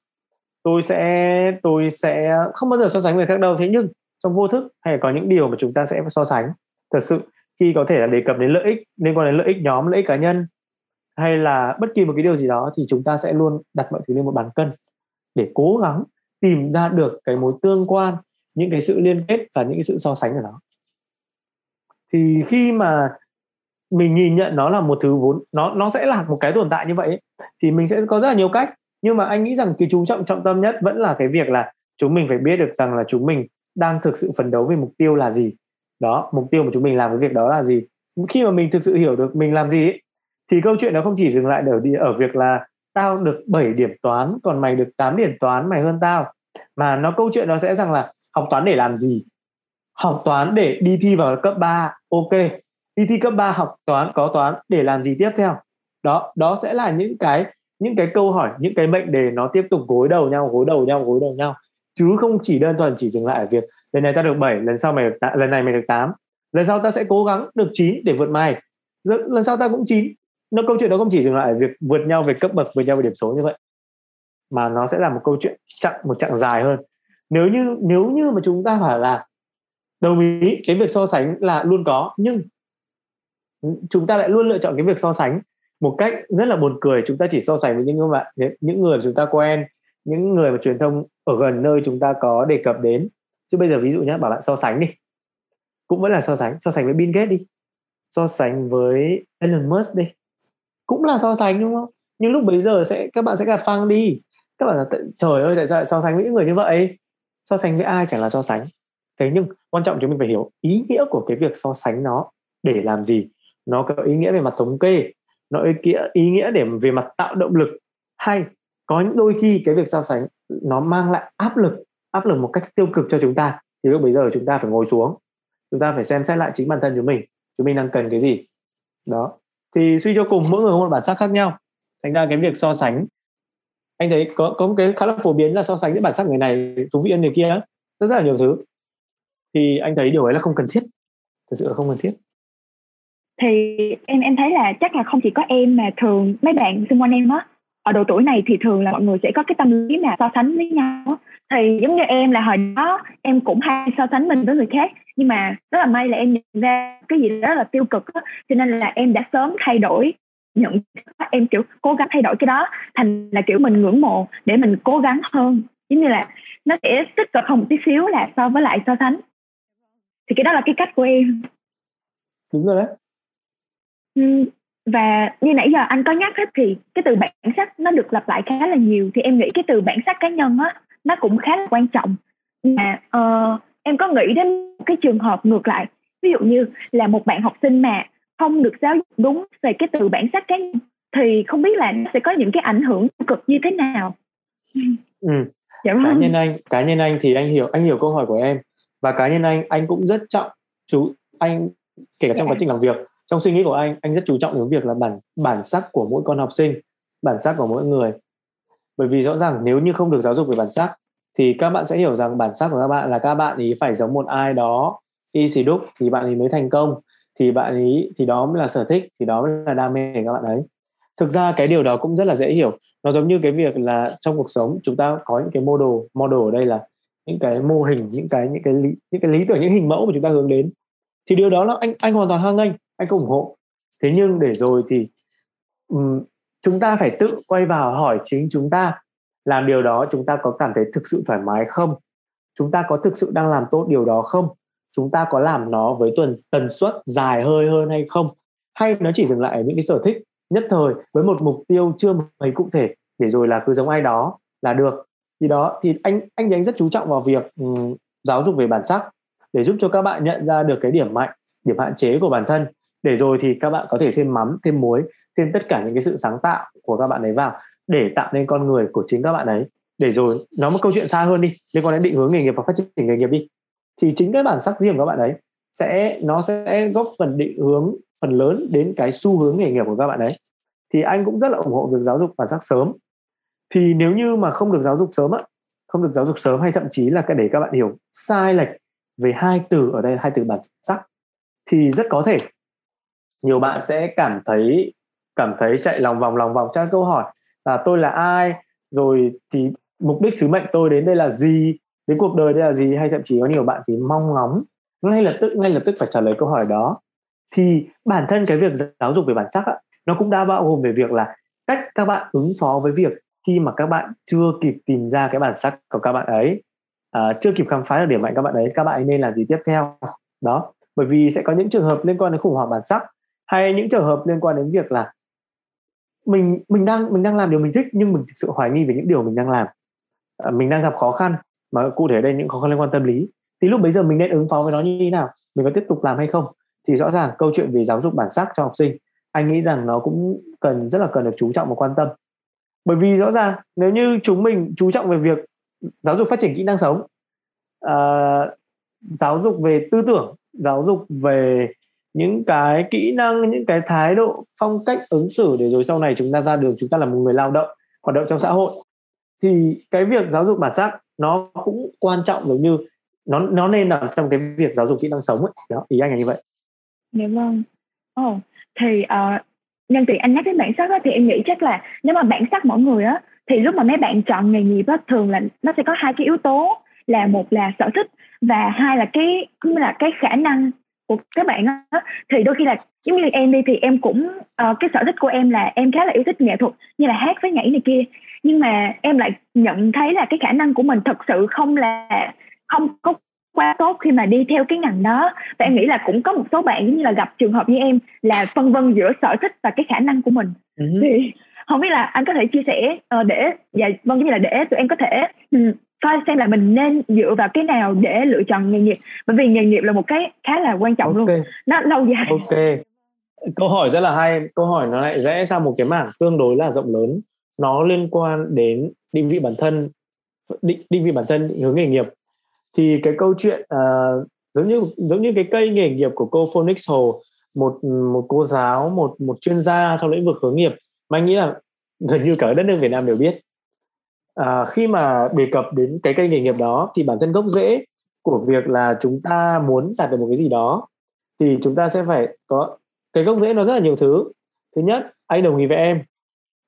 Tôi sẽ tôi sẽ không bao giờ so sánh người khác đâu. Thế nhưng trong vô thức hay có những điều mà chúng ta sẽ so sánh, thật sự khi có thể là đề cập đến lợi ích, liên quan đến lợi ích nhóm, lợi ích cá nhân hay là bất kỳ một cái điều gì đó thì chúng ta sẽ luôn đặt mọi thứ lên một bàn cân để cố gắng tìm ra được cái mối tương quan, những cái sự liên kết và những cái sự so sánh của nó thì khi mà mình nhìn nhận nó là một thứ vốn nó nó sẽ là một cái tồn tại như vậy thì mình sẽ có rất là nhiều cách. Nhưng mà anh nghĩ rằng cái chú trọng trọng tâm nhất vẫn là cái việc là chúng mình phải biết được rằng là chúng mình đang thực sự phấn đấu về mục tiêu là gì. Đó mục tiêu mà chúng mình làm cái việc đó là gì. Khi mà mình thực sự hiểu được mình làm gì ấy, thì câu chuyện nó không chỉ dừng lại ở đi ở việc là tao được 7 điểm toán còn mày được 8 điểm toán mày hơn tao. Mà nó câu chuyện nó sẽ rằng là học toán để làm gì? Học toán để đi thi vào cấp 3 ok đi thi cấp 3 học toán có toán để làm gì tiếp theo? Đó đó sẽ là những cái những cái câu hỏi những cái mệnh đề nó tiếp tục gối đầu nhau gối đầu nhau gối đầu nhau. Chứ không chỉ đơn thuần chỉ dừng lại ở việc lần này ta được 7 lần sau mày được 8, lần này mày được 8 lần sau ta sẽ cố gắng được 9 để vượt mày lần sau ta cũng 9 nó câu chuyện đó không chỉ dừng lại ở việc vượt nhau về cấp bậc vượt nhau về điểm số như vậy mà nó sẽ là một câu chuyện chặng một chặng dài hơn. Nếu như nếu như mà chúng ta phải là đồng ý, cái việc so sánh là luôn có, nhưng chúng ta lại luôn lựa chọn cái việc so sánh một cách rất là buồn cười. Chúng ta chỉ so sánh với những người bạn những người mà chúng ta quen, những người mà truyền thông ở gần nơi chúng ta có đề cập đến. Chứ bây giờ ví dụ nhé bảo bạn so sánh đi. Cũng vẫn là so sánh so sánh với Bill Gates đi. So sánh với Elon Musk đi. Cũng là so sánh, đúng không? Nhưng lúc bấy giờ sẽ, các bạn sẽ gặp phăng đi. Các bạn là, trời ơi, tại sao lại so sánh với những người như vậy? So sánh với ai chẳng là so sánh thế nhưng quan trọng chúng mình phải hiểu ý nghĩa của cái việc so sánh nó để làm gì. Nó có ý nghĩa về mặt thống kê, nó ý nghĩa ý nghĩa để về mặt tạo động lực, hay có những đôi khi cái việc so sánh nó mang lại áp lực áp lực một cách tiêu cực cho chúng ta, thì lúc bây giờ chúng ta phải ngồi xuống, chúng ta phải xem xét lại chính bản thân chúng mình chúng mình đang cần cái gì. Đó. Thì suy cho cùng, mỗi người có một bản sắc khác nhau. Thành ra cái việc so sánh, anh thấy có có một cái khá là phổ biến là so sánh giữa bản sắc người này, thú vị hơn người kia rất rất là nhiều thứ thì anh thấy điều ấy là không cần thiết. Thực sự là không cần thiết. Thì em em thấy là chắc là không chỉ có em mà thường mấy bạn xung quanh em á, ở độ tuổi này thì thường là mọi người sẽ có cái tâm lý mà so sánh với nhau thì giống như em là hồi đó, em cũng hay so sánh mình với người khác, nhưng mà rất là may là em nhận ra cái gì đó là tiêu cực đó. cho nên là em đã sớm thay đổi nhận em, kiểu, cố gắng thay đổi cái đó, thành là, kiểu, mình ngưỡng mộ để mình cố gắng hơn. Giống như là nó sẽ tích cực hơn một tí xíu là so với lại so sánh thì cái đó là cái cách của em. Đúng rồi đấy. Và như nãy giờ anh có nhắc hết thì cái từ bản sắc nó được lặp lại khá là nhiều. Thì em nghĩ cái từ bản sắc cá nhân á nó cũng khá là quan trọng. Mà uh, em có nghĩ đến cái trường hợp ngược lại. Ví dụ như là một bạn học sinh mà không được giáo dục đúng về cái từ bản sắc cá nhân thì không biết là nó sẽ có những cái ảnh hưởng cực như thế nào. Ừ. dạ cá vâng. nhân anh cá nhân anh thì anh hiểu anh hiểu câu hỏi của em và cá nhân anh anh cũng rất trọng chú, anh, kể cả trong quá trình làm việc, trong suy nghĩ của anh anh rất chú trọng đến việc là bản bản sắc của mỗi con học sinh, bản sắc của mỗi người. Bởi vì rõ ràng nếu như không được giáo dục về bản sắc, thì các bạn sẽ hiểu rằng bản sắc của các bạn là các bạn ý phải giống một ai đó, y xì đúc, thì bạn ấy mới thành công, thì bạn ấy thì đó mới là sở thích, thì đó mới là đam mê của các bạn ấy. Thực ra cái điều đó cũng rất là dễ hiểu. Nó giống như cái việc là trong cuộc sống chúng ta có những cái model model ở đây là những cái mô hình những cái những cái lý, những cái lý tưởng những hình mẫu mà chúng ta hướng đến. Thì điều đó là anh anh hoàn toàn hoan nghênh anh có ủng hộ. Thế nhưng để rồi thì um, chúng ta phải tự quay vào hỏi chính chúng ta làm điều đó chúng ta có cảm thấy thực sự thoải mái không? Chúng ta có thực sự đang làm tốt điều đó không? Chúng ta có làm nó với tuần tần suất dài hơi hơn hay không? Hay nó chỉ dừng lại ở những cái sở thích nhất thời với một mục tiêu chưa mấy cụ thể để rồi là cứ giống ai đó là được thì đó thì anh anh anh rất chú trọng vào việc um, giáo dục về bản sắc để giúp cho các bạn nhận ra được cái điểm mạnh điểm hạn chế của bản thân. Để rồi thì các bạn có thể thêm mắm thêm muối thêm tất cả những cái sự sáng tạo của các bạn ấy vào để tạo nên con người của chính các bạn ấy. Để rồi nói một câu chuyện xa hơn đi liên quan đến định hướng nghề nghiệp và phát triển nghề nghiệp đi. Thì chính cái bản sắc riêng của các bạn ấy sẽ nó sẽ góp phần định hướng phần lớn đến cái xu hướng nghề nghiệp của các bạn ấy. Thì anh cũng rất là ủng hộ việc giáo dục bản sắc sớm thì nếu như mà không được giáo dục sớm á không được giáo dục sớm hay thậm chí là cái để các bạn hiểu sai lệch về hai từ ở đây hai từ bản sắc thì rất có thể nhiều bạn sẽ cảm thấy cảm thấy chạy lòng vòng lòng vòng tra câu hỏi là tôi là ai? Rồi thì mục đích sứ mệnh tôi đến đây là gì? Đến cuộc đời đây là gì? Hay thậm chí có nhiều bạn thì mong ngóng ngay lập tức ngay lập tức phải trả lời câu hỏi đó. Thì bản thân cái việc giáo dục về bản sắc á, nó cũng đã bao gồm về việc là cách các bạn ứng phó với việc khi mà các bạn chưa kịp tìm ra cái bản sắc của các bạn ấy à, chưa kịp khám phá được điểm mạnh các bạn ấy các bạn ấy nên làm gì tiếp theo? Đó bởi vì sẽ có những trường hợp liên quan đến khủng hoảng bản sắc hay những trường hợp liên quan đến việc là mình mình đang mình đang làm điều mình thích nhưng mình thực sự hoài nghi về những điều mình đang làm. À, mình đang gặp khó khăn mà cụ thể đây những khó khăn liên quan tâm lý. Thì lúc bấy giờ mình nên ứng phó với nó như thế nào? Mình có tiếp tục làm hay không? Thì rõ ràng câu chuyện về giáo dục bản sắc cho học sinh anh nghĩ rằng nó cũng cần rất là cần được chú trọng và quan tâm bởi vì rõ ràng nếu như chúng mình chú trọng về việc giáo dục phát triển kỹ năng sống uh, giáo dục về tư tưởng giáo dục về những cái kỹ năng những cái thái độ phong cách ứng xử để rồi sau này chúng ta ra đường chúng ta là một người lao động hoạt động trong xã hội thì cái việc giáo dục bản sắc nó cũng quan trọng giống như nó nó nên nằm trong cái việc giáo dục kỹ năng sống ấy. Đó ý anh là như vậy. Dạ vâng. Ồ oh, thì uh, nhân tiện anh nhắc đến bản sắc đó, thì em nghĩ chắc là nếu mà bản sắc mỗi người á thì lúc mà mấy bạn chọn nghề nghiệp á thường là nó sẽ có hai cái yếu tố là một là sở thích và hai là cái cũng là cái khả năng của các bạn á. Thì đôi khi là giống như em đi thì em cũng uh, cái sở thích của em là em khá là yêu thích nghệ thuật như là hát với nhảy này kia. Nhưng mà em lại nhận thấy là cái khả năng của mình thật sự không là không có quá tốt khi mà đi theo cái ngành đó. Và em nghĩ là cũng có một số bạn giống như là gặp trường hợp như em là phân vân giữa sở thích và cái khả năng của mình. Uh-huh. thì không biết là anh có thể chia sẻ uh, để dạ vâng như là để tụi em có thể um, coi xem là mình nên dựa vào cái nào để lựa chọn nghề nghiệp. Bởi vì nghề nghiệp là một cái khá là quan trọng okay. luôn nó lâu dài. Ok. Câu hỏi rất là hay. Câu hỏi nó lại rẽ sang một cái mảng tương đối là rộng lớn. Nó liên quan đến định vị bản thân định định vị bản thân định hướng nghề nghiệp thì cái câu chuyện uh, giống như giống như cái cây nghề nghiệp của cô Phoenix Hồ một một cô giáo một một chuyên gia trong lĩnh vực hướng nghiệp mà anh nghĩ là gần như cả đất nước Việt Nam đều biết. À, khi mà đề cập đến cái cây nghề nghiệp đó thì bản thân gốc rễ của việc là chúng ta muốn đạt được một cái gì đó thì chúng ta sẽ phải có cái gốc rễ nó rất là nhiều thứ. Thứ nhất anh đồng ý với em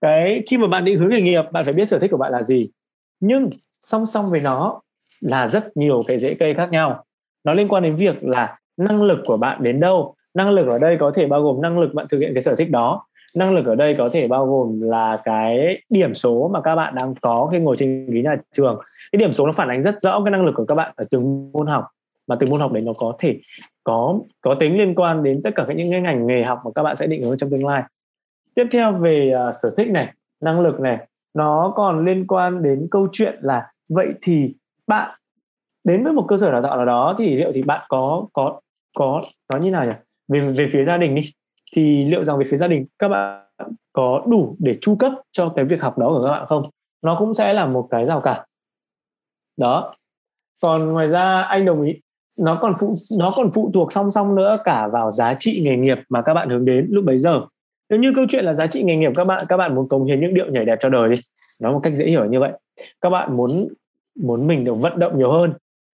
cái khi mà bạn định hướng nghề nghiệp bạn phải biết sở thích của bạn là gì. Nhưng song song với nó là rất nhiều cái rễ cây khác nhau. Nó liên quan đến việc là năng lực của bạn đến đâu. Năng lực ở đây có thể bao gồm năng lực bạn thực hiện cái sở thích đó. Năng lực ở đây có thể bao gồm là cái điểm số mà các bạn đang có khi ngồi trên ghế nhà trường. Cái điểm số nó phản ánh rất rõ cái năng lực của các bạn ở từng môn học mà từng môn học đấy nó có thể có có tính liên quan đến tất cả những cái ngành nghề học mà các bạn sẽ định hướng trong tương lai. Tiếp theo về uh, sở thích này năng lực này nó còn liên quan đến câu chuyện là vậy thì bạn, đến với một cơ sở đào tạo nào đó thì liệu thì bạn có có có nói như nào nhỉ? Về về phía gia đình đi. Thì liệu rằng về phía gia đình các bạn có đủ để chu cấp cho cái việc học đó của các bạn không? Nó cũng sẽ là một cái rào cản. Đó. Còn ngoài ra, anh đồng ý, nó còn phụ, nó còn phụ thuộc song song nữa cả vào giá trị nghề nghiệp mà các bạn hướng đến lúc bấy giờ. Nếu như câu chuyện là giá trị nghề nghiệp các bạn các bạn muốn cống hiến những điệu nhảy đẹp cho đời đi, nói một cách dễ hiểu như vậy. Các bạn muốn muốn mình được vận động nhiều hơn,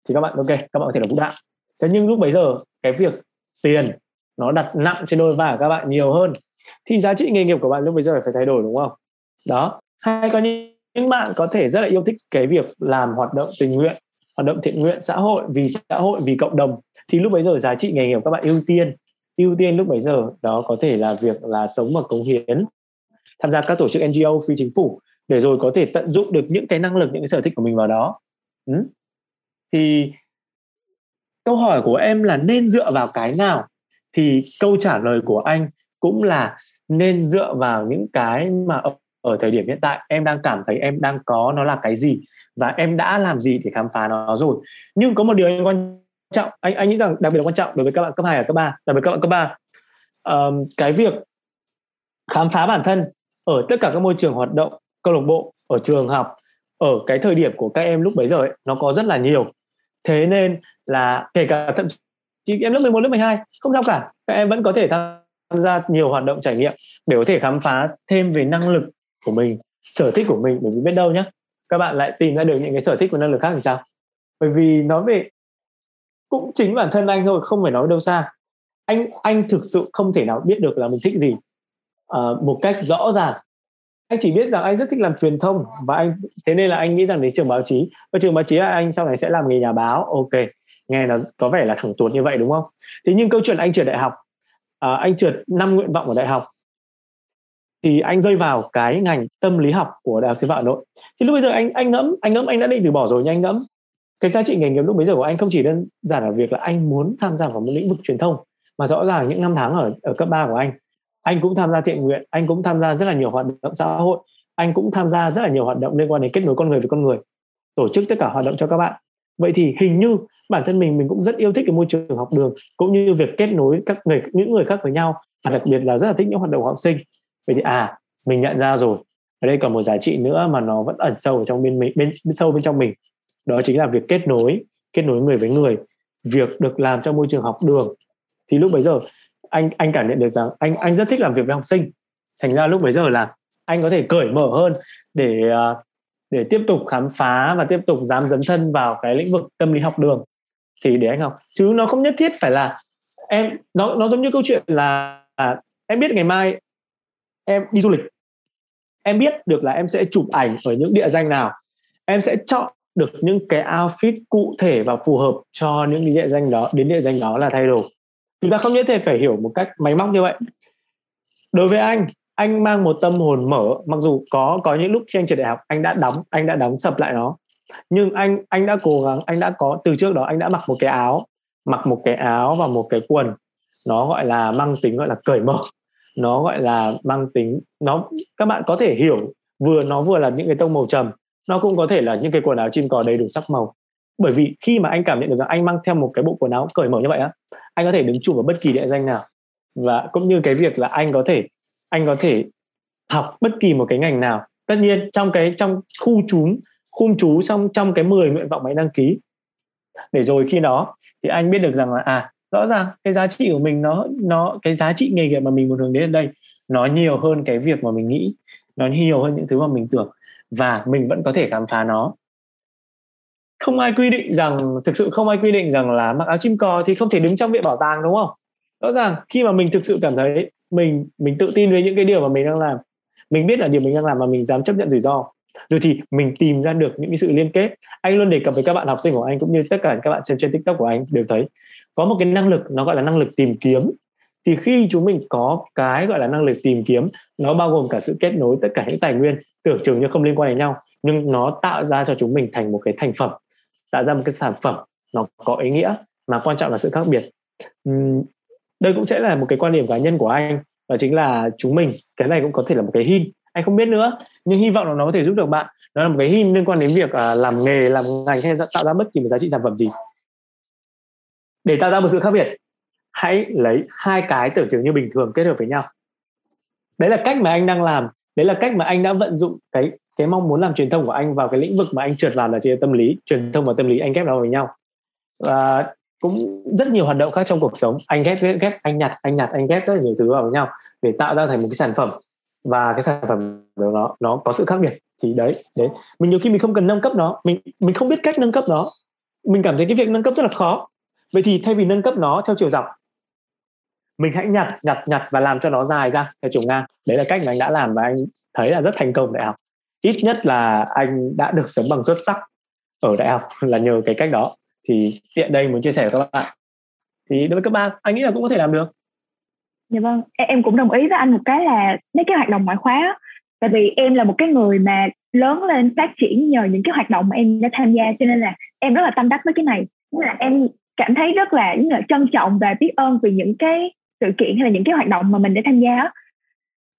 thì các bạn, ok, các bạn có thể là vũ đạo. Thế nhưng lúc bấy giờ, cái việc tiền nó đặt nặng trên đôi vai của các bạn nhiều hơn, thì giá trị nghề nghiệp của bạn lúc bây giờ phải thay đổi, đúng không? Đó, hay có những bạn có thể rất là yêu thích cái việc làm hoạt động tình nguyện, hoạt động thiện nguyện xã hội, vì xã hội, vì cộng đồng, thì lúc bấy giờ giá trị nghề nghiệp các bạn ưu tiên. Ưu tiên lúc bấy giờ đó có thể là việc là sống và cống hiến. Tham gia các tổ chức NGO phi chính phủ để rồi có thể tận dụng được những cái năng lực những cái sở thích của mình vào đó. Ừ. thì câu hỏi của em là nên dựa vào cái nào? Thì câu trả lời của anh cũng là nên dựa vào những cái mà ở, ở thời điểm hiện tại em đang cảm thấy em đang có nó là cái gì và em đã làm gì để khám phá nó rồi. Nhưng có một điều anh quan trọng anh anh nghĩ rằng đặc biệt là quan trọng đối với các bạn cấp 2 và cấp 3 đặc biệt các bạn cấp 3 um, cái việc khám phá bản thân ở tất cả các môi trường hoạt động câu lạc bộ ở trường học ở cái thời điểm của các em lúc bấy giờ ấy, nó có rất là nhiều. Thế nên là kể cả thậm chí em lớp 11, lớp 12 không sao cả. Các em vẫn có thể tham gia nhiều hoạt động trải nghiệm để có thể khám phá thêm về năng lực của mình sở thích của mình bởi vì biết đâu nhé các bạn lại tìm ra được những cái sở thích của năng lực khác thì sao? Bởi vì nói về cũng chính bản thân anh thôi không phải nói đâu xa. Anh anh thực sự không thể nào biết được là mình thích gì. Uh, một cách rõ ràng anh chỉ biết rằng anh rất thích làm truyền thông và anh thế nên là anh nghĩ rằng đến trường báo chí. Và trường báo chí là anh sau này sẽ làm nghề nhà báo. Ok nghe nó có vẻ là thẳng tuột như vậy đúng không? Thế nhưng câu chuyện anh trượt đại học à, anh trượt năm nguyện vọng ở đại học thì anh rơi vào cái ngành tâm lý học của đại học sư phạm hà nội. Thì lúc bây giờ anh anh ngẫm anh ngẫm anh đã định từ bỏ rồi nhưng anh ngẫm. Cái giá trị nghề nghiệp lúc bây giờ của anh không chỉ đơn giản là việc là anh muốn tham gia vào một lĩnh vực truyền thông mà rõ ràng những năm tháng ở ở cấp 3 của anh anh cũng tham gia thiện nguyện anh cũng tham gia rất là nhiều hoạt động xã hội anh cũng tham gia rất là nhiều hoạt động liên quan đến kết nối con người với con người tổ chức tất cả hoạt động cho các bạn. Vậy thì hình như bản thân mình mình cũng rất yêu thích cái môi trường học đường cũng như việc kết nối các người những người khác với nhau và đặc biệt là rất là thích những hoạt động học sinh. Vậy thì à mình nhận ra rồi ở đây còn một giá trị nữa mà nó vẫn ẩn sâu ở trong bên mình bên, bên sâu bên trong mình. Đó chính là việc kết nối kết nối người với người việc được làm trong môi trường học đường. Thì lúc bấy giờ anh anh cảm nhận được rằng anh anh rất thích làm việc với học sinh. Thành ra lúc bấy giờ là anh có thể cởi mở hơn để à, để tiếp tục khám phá và tiếp tục dám dấn thân vào cái lĩnh vực tâm lý học đường. Thì để anh học. Chứ nó không nhất thiết phải là em nó nó giống như câu chuyện là à, em biết ngày mai em đi du lịch. Em biết được là em sẽ chụp ảnh ở những địa danh nào. Em sẽ chọn được những cái outfit cụ thể và phù hợp cho những cái địa danh đó đến địa danh đó là thay đổi chúng ta không nhất thiết phải hiểu một cách máy móc như vậy. Đối với anh anh mang một tâm hồn mở, mặc dù có có những lúc khi anh trượt đại học, anh đã đóng, anh đã đóng sập lại nó. Nhưng anh anh đã cố gắng, anh đã có, từ trước đó anh đã mặc một cái áo, mặc một cái áo và một cái quần. Nó gọi là mang tính gọi là cởi mở. Nó gọi là mang tính, nó, các bạn có thể hiểu, vừa nó vừa là những cái tông màu trầm, nó cũng có thể là những cái quần áo chim cò đầy đủ sắc màu bởi vì khi mà anh cảm nhận được rằng anh mang theo một cái bộ quần áo cởi mở như vậy á, anh có thể đứng chụp ở bất kỳ địa danh nào. Và cũng như cái việc là anh có thể, anh có thể học bất kỳ một cái ngành nào. Tất nhiên trong cái, trong khu trú khung trú, xong trong cái 10 nguyện vọng mà anh đăng ký. Để rồi khi đó thì anh biết được rằng là à rõ ràng cái giá trị của mình nó nó, cái giá trị nghề nghiệp mà mình muốn hướng đến ở đây, nó nhiều hơn cái việc mà mình nghĩ, nó nhiều hơn những thứ mà mình tưởng. Và mình vẫn có thể khám phá nó không ai quy định rằng, thực sự không ai quy định rằng là mặc áo chim cò thì không thể đứng trong viện bảo tàng, đúng không? Rõ ràng, khi mà mình thực sự cảm thấy mình mình tự tin với những cái điều mà mình đang làm, mình biết là điều mình đang làm mà mình dám chấp nhận rủi ro, rồi thì mình tìm ra được những cái sự liên kết. Anh luôn đề cập với các bạn học sinh của anh cũng như tất cả các bạn xem trên tiktok của anh đều thấy, có một cái năng lực, nó gọi là năng lực tìm kiếm. Thì khi chúng mình có cái gọi là năng lực tìm kiếm, nó bao gồm cả sự kết nối tất cả những tài nguyên tưởng chừng như không liên quan đến nhau, nhưng nó tạo ra cho chúng mình thành một cái thành phẩm tạo ra một cái sản phẩm nó có ý nghĩa mà quan trọng là sự khác biệt. Đây cũng sẽ là một cái quan điểm cá nhân của anh đó chính là chúng mình cái này cũng có thể là một cái hin anh không biết nữa nhưng hy vọng là nó có thể giúp được bạn. Nó là một cái hin liên quan đến việc uh, làm nghề làm ngành hay tạo ra bất kỳ một giá trị sản phẩm gì. Để tạo ra một sự khác biệt hãy lấy hai cái tưởng chừng như bình thường kết hợp với nhau. Đấy là cách mà anh đang làm đấy là cách mà anh đã vận dụng cái cái mong muốn làm truyền thông của anh vào cái lĩnh vực mà anh trượt vào là trên tâm lý. Truyền thông và tâm lý anh ghép nó với nhau. Và cũng rất nhiều hoạt động khác trong cuộc sống. Anh ghép ghép, ghép anh nhặt anh nhặt anh ghép rất là nhiều thứ vào với nhau để tạo ra thành một cái sản phẩm. Và cái sản phẩm đó nó nó có sự khác biệt. Thì đấy đấy. Mình nhiều khi mình không cần nâng cấp nó. Mình mình không biết cách nâng cấp nó. Mình cảm thấy cái việc nâng cấp rất là khó. Vậy thì thay vì nâng cấp nó theo chiều dọc mình hãy nhặt nhặt nhặt và làm cho nó dài ra theo chiều ngang. Đấy là cách mà anh đã làm và anh thấy là rất thành công đại học ít nhất là anh đã được tấm bằng xuất sắc ở đại học là nhờ cái cách đó. Thì tiện đây muốn chia sẻ với các bạn. Thì đối với các bạn anh nghĩ là cũng có thể làm được. Dạ vâng em cũng đồng ý với anh một cái là mấy cái hoạt động ngoại khóa tại vì em là một cái người mà lớn lên phát triển nhờ những cái hoạt động mà em đã tham gia cho nên là em rất là tâm đắc với cái này. Là em cảm thấy rất là, là trân trọng và biết ơn vì những cái sự kiện hay là những cái hoạt động mà mình đã tham gia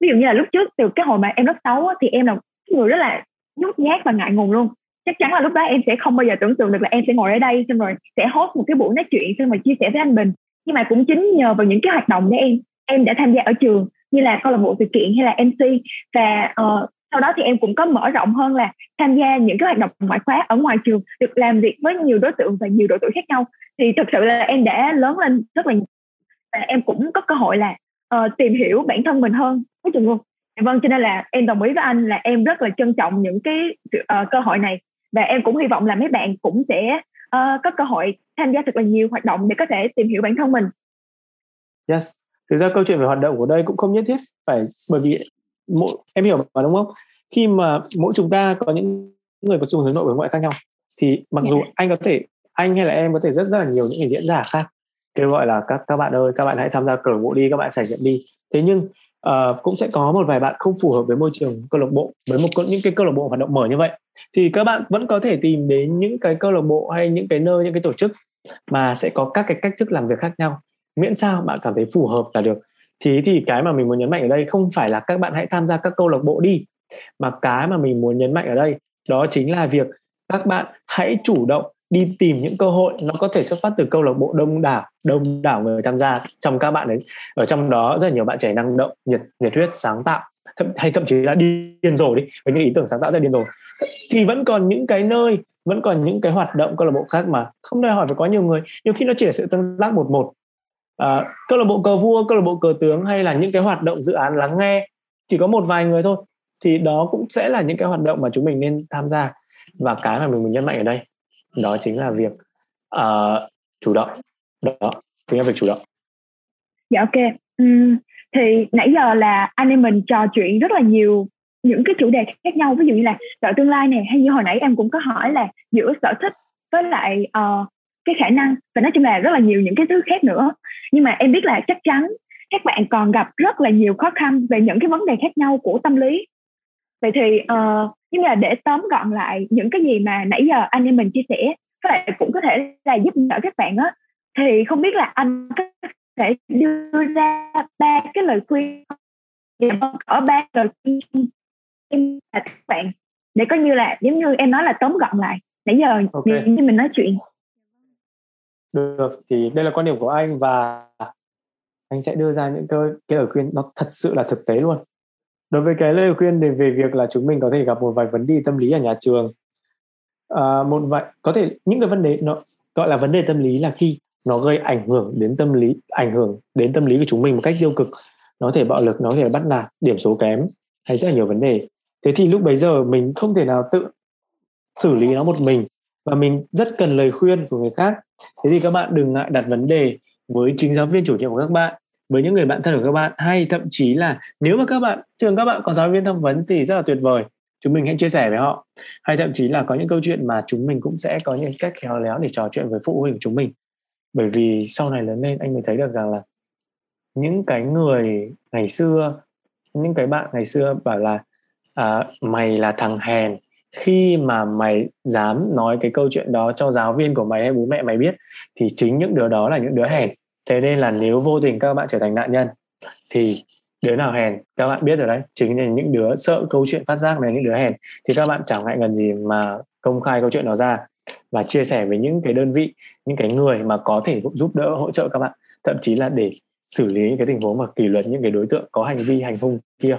ví dụ như là lúc trước từ cái hồi mà em lớp sáu thì em là người rất là nhút nhát và ngại ngùng luôn. Chắc chắn là lúc đó em sẽ không bao giờ tưởng tượng được là em sẽ ngồi ở đây xong rồi sẽ host một cái buổi nói chuyện xong rồi chia sẻ với anh Bình. Nhưng mà cũng chính nhờ vào những cái hoạt động để em em đã tham gia ở trường như là câu lạc bộ sự kiện hay là MC và uh, sau đó thì em cũng có mở rộng hơn là tham gia những cái hoạt động ngoại khóa ở ngoài trường được làm việc với nhiều đối tượng và nhiều độ tuổi khác nhau. Thì thực sự là em đã lớn lên rất là và em cũng có cơ hội là uh, tìm hiểu bản thân mình hơn. Nói chung luôn vâng cho nên là em đồng ý với anh là em rất là trân trọng những cái uh, cơ hội này. Và em cũng hy vọng là mấy bạn cũng sẽ uh, có cơ hội tham gia thật là nhiều hoạt động để có thể tìm hiểu bản thân mình. Yes. Thực ra câu chuyện về hoạt động của đây cũng không nhất thiết phải bởi vì mỗi em hiểu mà đúng không? Khi mà mỗi chúng ta có những người có xu hướng nội và ngoại khác nhau thì mặc dù dạ. anh có thể anh hay là em có thể rất rất là nhiều những cái diễn giả khác kêu gọi là các các bạn ơi các bạn hãy tham gia lạc bộ đi các bạn trải nghiệm đi. Thế nhưng uh, cũng sẽ có một vài bạn không phù hợp với môi trường câu lạc bộ với một những cái câu lạc bộ hoạt động mở như vậy. Thì các bạn vẫn có thể tìm đến những cái câu lạc bộ hay những cái nơi những cái tổ chức mà sẽ có các cái cách thức làm việc khác nhau. Miễn sao bạn cảm thấy phù hợp là được. Thì thì cái mà mình muốn nhấn mạnh ở đây không phải là các bạn hãy tham gia các câu lạc bộ đi mà cái mà mình muốn nhấn mạnh ở đây đó chính là việc các bạn hãy chủ động đi tìm những cơ hội nó có thể xuất phát từ câu lạc bộ đông đảo đông đảo người tham gia trong các bạn ấy. Ở trong đó rất là nhiều bạn trẻ năng động nhiệt nhiệt huyết sáng tạo thậm, hay thậm chí là điên rồ đi với những ý tưởng sáng tạo rất điên rồ. Thì vẫn còn những cái nơi vẫn còn những cái hoạt động câu lạc bộ khác mà không đòi hỏi phải có nhiều người. Nhiều khi nó chỉ là sự tương tác một một. À, câu lạc bộ cờ vua câu lạc bộ cờ tướng hay là những cái hoạt động dự án lắng nghe chỉ có một vài người thôi thì đó cũng sẽ là những cái hoạt động mà chúng mình nên tham gia. Và cái mà mình muốn nhấn mạnh ở đây đó chính là việc uh, chủ động. Đó chính là việc chủ động. Dạ ok. Uhm, thì nãy giờ là anh em mình trò chuyện rất là nhiều những cái chủ đề khác nhau. Ví dụ như là sợ tương lai này hay như hồi nãy em cũng có hỏi là giữa sở thích với lại uh, cái khả năng. Và nói chung là rất là nhiều những cái thứ khác nữa. Nhưng mà em biết là chắc chắn các bạn còn gặp rất là nhiều khó khăn về những cái vấn đề khác nhau của tâm lý. Vậy thì uh, nhưng mà để tóm gọn lại những cái gì mà nãy giờ anh em mình chia sẻ các bạn cũng có thể là giúp đỡ các bạn á. Thì không biết là anh có thể đưa ra ba cái lời khuyên ở ba lời khuyên là các bạn để có như là giống như em nói là tóm gọn lại. Nãy giờ okay. như mình nói chuyện. Được thì đây là quan điểm của anh và anh sẽ đưa ra những cái, cái lời khuyên nó thật sự là thực tế luôn đối với cái lời khuyên về, về việc là chúng mình có thể gặp một vài vấn đề tâm lý ở nhà trường à, một vài có thể những cái vấn đề nó gọi là vấn đề tâm lý là khi nó gây ảnh hưởng đến tâm lý ảnh hưởng đến tâm lý của chúng mình một cách tiêu cực nó có thể bạo lực nó có thể bắt nạt điểm số kém hay rất là nhiều vấn đề. Thế thì lúc bấy giờ mình không thể nào tự xử lý nó một mình và mình rất cần lời khuyên của người khác. Thế thì các bạn đừng ngại đặt vấn đề với chính giáo viên chủ nhiệm của các bạn với những người bạn thân của các bạn. Hay thậm chí là nếu mà các bạn trường các bạn có giáo viên tham vấn thì rất là tuyệt vời. Chúng mình hãy chia sẻ với họ. Hay thậm chí là có những câu chuyện mà chúng mình cũng sẽ có những cách khéo léo để trò chuyện với phụ huynh của chúng mình. Bởi vì sau này lớn lên anh mới thấy được rằng là những cái người ngày xưa những cái bạn ngày xưa bảo là à, mày là thằng hèn. Khi mà mày dám nói cái câu chuyện đó cho giáo viên của mày hay bố mẹ mày biết thì chính những đứa đó là những đứa hèn thế nên là nếu vô tình các bạn trở thành nạn nhân thì đứa nào hèn các bạn biết rồi đấy chính là những đứa sợ câu chuyện phát giác này những đứa hèn thì các bạn chẳng ngại ngần gì mà công khai câu chuyện đó ra và chia sẻ với những cái đơn vị những cái người mà có thể giúp đỡ hỗ trợ các bạn thậm chí là để xử lý những cái tình huống mà kỷ luật những cái đối tượng có hành vi hành hung kia.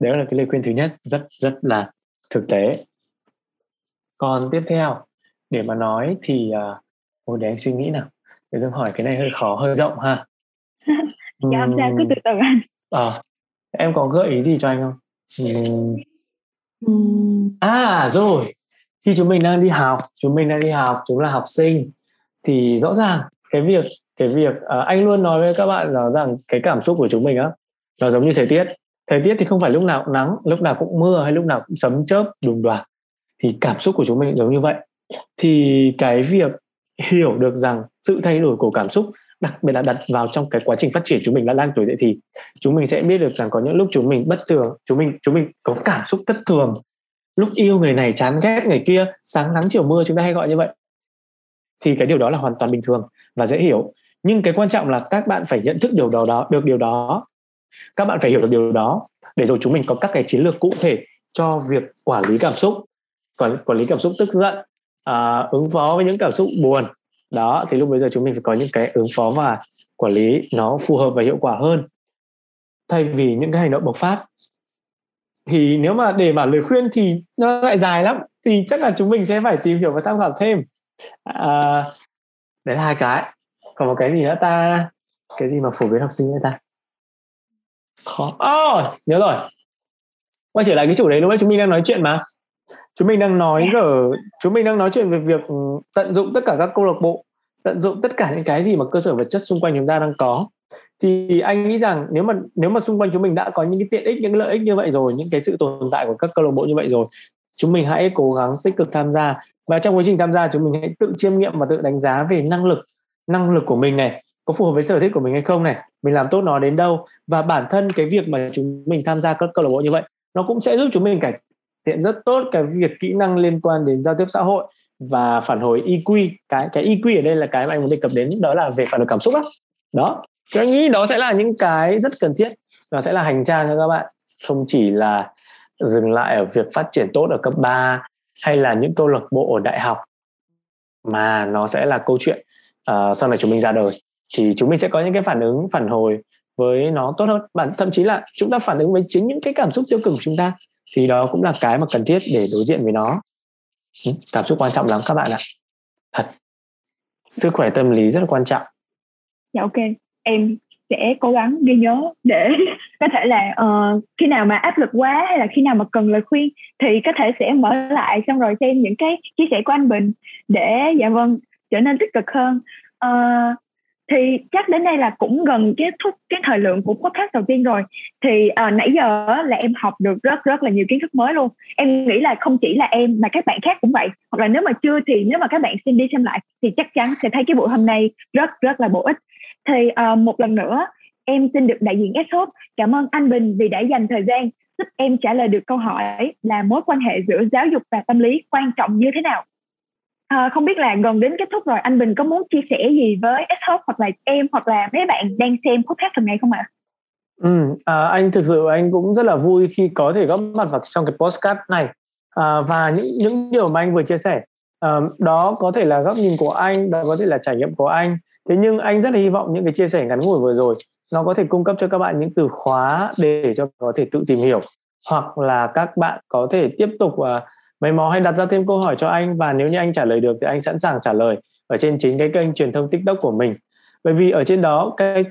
Đấy là cái lời khuyên thứ nhất rất rất là thực tế. Còn tiếp theo để mà nói thì uh, ôi để anh suy nghĩ nào để tôi hỏi cái này hơi khó hơi rộng ha. Dạ không sao cứ từ từ anh ờ à, em có gợi ý gì cho anh không? Uhm. à rồi. Khi chúng mình đang đi học chúng mình đang đi học chúng là học sinh thì rõ ràng cái việc cái việc uh, anh luôn nói với các bạn là rằng cái cảm xúc của chúng mình á nó giống như thời tiết. Thời tiết thì không phải lúc nào cũng nắng lúc nào cũng mưa hay lúc nào cũng sấm chớp đùng đoạt thì cảm xúc của chúng mình giống như vậy. Thì cái việc hiểu được rằng sự thay đổi của cảm xúc, đặc biệt là đặt vào trong cái quá trình phát triển chúng mình đã đang tuổi dậy thì chúng mình sẽ biết được rằng có những lúc chúng mình bất thường, chúng mình chúng mình có cảm xúc thất thường. Lúc yêu người này, chán ghét người kia, sáng nắng chiều mưa chúng ta hay gọi như vậy. Thì cái điều đó là hoàn toàn bình thường và dễ hiểu. Nhưng cái quan trọng là các bạn phải nhận thức điều đó đó, được điều đó. Các bạn phải hiểu được điều đó để rồi chúng mình có các cái chiến lược cụ thể cho việc quản lý cảm xúc. Quản quản lý cảm xúc tức giận uh, ứng phó với những cảm xúc buồn. Đó thì lúc bây giờ chúng mình phải có những cái ứng phó và quản lý nó phù hợp và hiệu quả hơn. Thay vì những cái hành động bộc phát. Thì nếu mà để mà lời khuyên thì nó lại dài lắm thì chắc là chúng mình sẽ phải tìm hiểu và tham khảo thêm. À, đấy là hai cái. Còn một cái gì nữa ta? Cái gì mà phổ biến học sinh nữa ta? Khó. Oh, nhớ rồi. Quay trở lại cái chủ đề lúc nãy chúng mình đang nói chuyện mà chúng mình đang nói giờ chúng mình đang nói chuyện về việc tận dụng tất cả các câu lạc bộ tận dụng tất cả những cái gì mà cơ sở vật chất xung quanh chúng ta đang có. Thì anh nghĩ rằng nếu mà nếu mà xung quanh chúng mình đã có những cái tiện ích những lợi ích như vậy rồi những cái sự tồn tại của các câu lạc bộ như vậy rồi chúng mình hãy cố gắng tích cực tham gia. Và trong quá trình tham gia chúng mình hãy tự chiêm nghiệm và tự đánh giá về năng lực năng lực của mình này có phù hợp với sở thích của mình hay không này mình làm tốt nó đến đâu và bản thân cái việc mà chúng mình tham gia các câu lạc bộ như vậy nó cũng sẽ giúp chúng mình cải thiện rất tốt cái việc kỹ năng liên quan đến giao tiếp xã hội và phản hồi EQ cái cái EQ ở đây là cái mà anh muốn đề cập đến đó là về phản hồi cảm xúc đó đó. Thì anh nghĩ đó sẽ là những cái rất cần thiết nó sẽ là hành trang cho các bạn. Không chỉ là dừng lại ở việc phát triển tốt ở cấp 3 hay là những câu lạc bộ ở đại học mà nó sẽ là câu chuyện uh, sau này chúng mình ra đời. Thì chúng mình sẽ có những cái phản ứng phản hồi với nó tốt hơn. Bản thậm chí là chúng ta phản ứng với chính những cái cảm xúc tiêu cực của chúng ta thì đó cũng là cái mà cần thiết để đối diện với nó. Ừ, cảm xúc quan trọng lắm các bạn ạ. Thật. Sức khỏe tâm lý rất là quan trọng. Dạ ok. Em sẽ cố gắng ghi nhớ để có thể là uh, khi nào mà áp lực quá hay là khi nào mà cần lời khuyên thì có thể sẽ mở lại xong rồi xem những cái chia sẻ của anh Bình để dạ vâng trở nên tích cực hơn. Uh, thì chắc đến đây là cũng gần kết thúc cái thời lượng của podcast đầu tiên rồi. Thì à, nãy giờ là em học được rất rất là nhiều kiến thức mới luôn. Em nghĩ là không chỉ là em mà các bạn khác cũng vậy. Hoặc là nếu mà chưa thì nếu mà các bạn xem đi xem lại thì chắc chắn sẽ thấy cái buổi hôm nay rất rất là bổ ích. Thì à, một lần nữa em xin được đại diện S Hope cảm ơn anh Bình vì đã dành thời gian giúp em trả lời được câu hỏi là mối quan hệ giữa giáo dục và tâm lý quan trọng như thế nào. À, không biết là gần đến kết thúc rồi anh Bình có muốn chia sẻ gì với S Hope hoặc là em hoặc là mấy bạn đang xem podcast tuần này không ạ? Ừ, à, anh thực sự anh cũng rất là vui khi có thể góp mặt vào trong cái podcast này à, và những những điều mà anh vừa chia sẻ à, đó có thể là góc nhìn của anh, đó có thể là trải nghiệm của anh thế nhưng anh rất là hy vọng những cái chia sẻ ngắn ngủi vừa rồi nó có thể cung cấp cho các bạn những từ khóa để cho có thể tự tìm hiểu hoặc là các bạn có thể tiếp tục uh, mấy mò hay đặt ra thêm câu hỏi cho anh và nếu như anh trả lời được thì anh sẵn sàng trả lời ở trên chính cái kênh truyền thông tiktok của mình. Bởi vì ở trên đó cái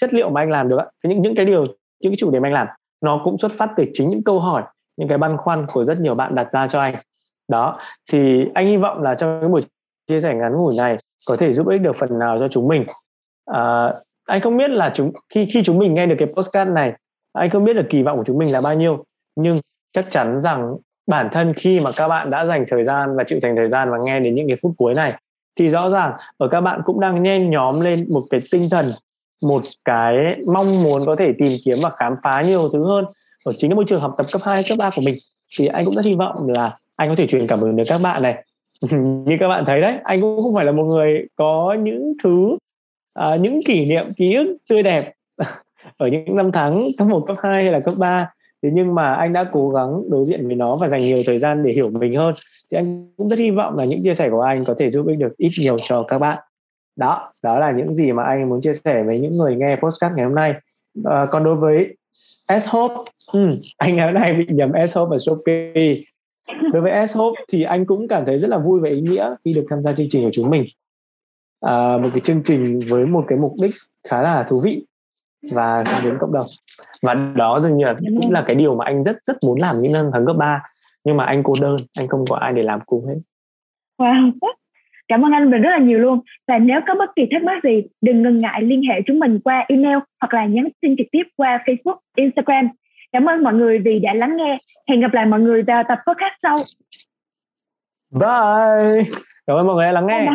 chất liệu mà anh làm được những những cái điều những cái chủ đề mà anh làm nó cũng xuất phát từ chính những câu hỏi những cái băn khoăn của rất nhiều bạn đặt ra cho anh. Đó thì anh hy vọng là trong cái buổi chia sẻ ngắn ngủi này có thể giúp ích được phần nào cho chúng mình. À, anh không biết là chúng khi khi chúng mình nghe được cái postcard này anh không biết được kỳ vọng của chúng mình là bao nhiêu nhưng chắc chắn rằng bản thân khi mà các bạn đã dành thời gian và chịu dành thời gian và nghe đến những cái phút cuối này thì rõ ràng ở các bạn cũng đang nhen nhóm lên một cái tinh thần một cái mong muốn có thể tìm kiếm và khám phá nhiều thứ hơn ở chính cái môi trường học tập cấp 2, cấp 3 của mình. Thì anh cũng rất hy vọng là anh có thể truyền cảm hứng đến các bạn này. Như các bạn thấy đấy anh cũng không phải là một người có những thứ à, những kỷ niệm ký ức tươi đẹp ở những năm tháng cấp 1, cấp 2 hay là cấp 3 thế nhưng mà anh đã cố gắng đối diện với nó và dành nhiều thời gian để hiểu mình hơn. Thì anh cũng rất hy vọng là những chia sẻ của anh có thể giúp ích được ít nhiều cho các bạn. Đó đó là những gì mà anh muốn chia sẻ với những người nghe podcast ngày hôm nay. À, còn đối với S Hope ừ, anh ngày hôm nay bị nhầm S Hope và Shopee. Đối với S Hope thì anh cũng cảm thấy rất là vui và ý nghĩa khi được tham gia chương trình của chúng mình. À, một cái chương trình với một cái mục đích khá là thú vị và đến cộng đồng. Và đó dường như là cũng là cái điều mà anh rất rất muốn làm những năm tháng cấp 3 nhưng mà anh cô đơn anh không có ai để làm cùng hết. Wow. Cảm ơn anh mình rất là nhiều luôn. Và nếu có bất kỳ thắc mắc gì đừng ngần ngại liên hệ chúng mình qua email hoặc là nhắn tin trực tiếp qua Facebook Instagram. Cảm ơn mọi người vì đã lắng nghe. Hẹn gặp lại mọi người vào tập podcast sau. Bye. Cảm ơn mọi người đã lắng nghe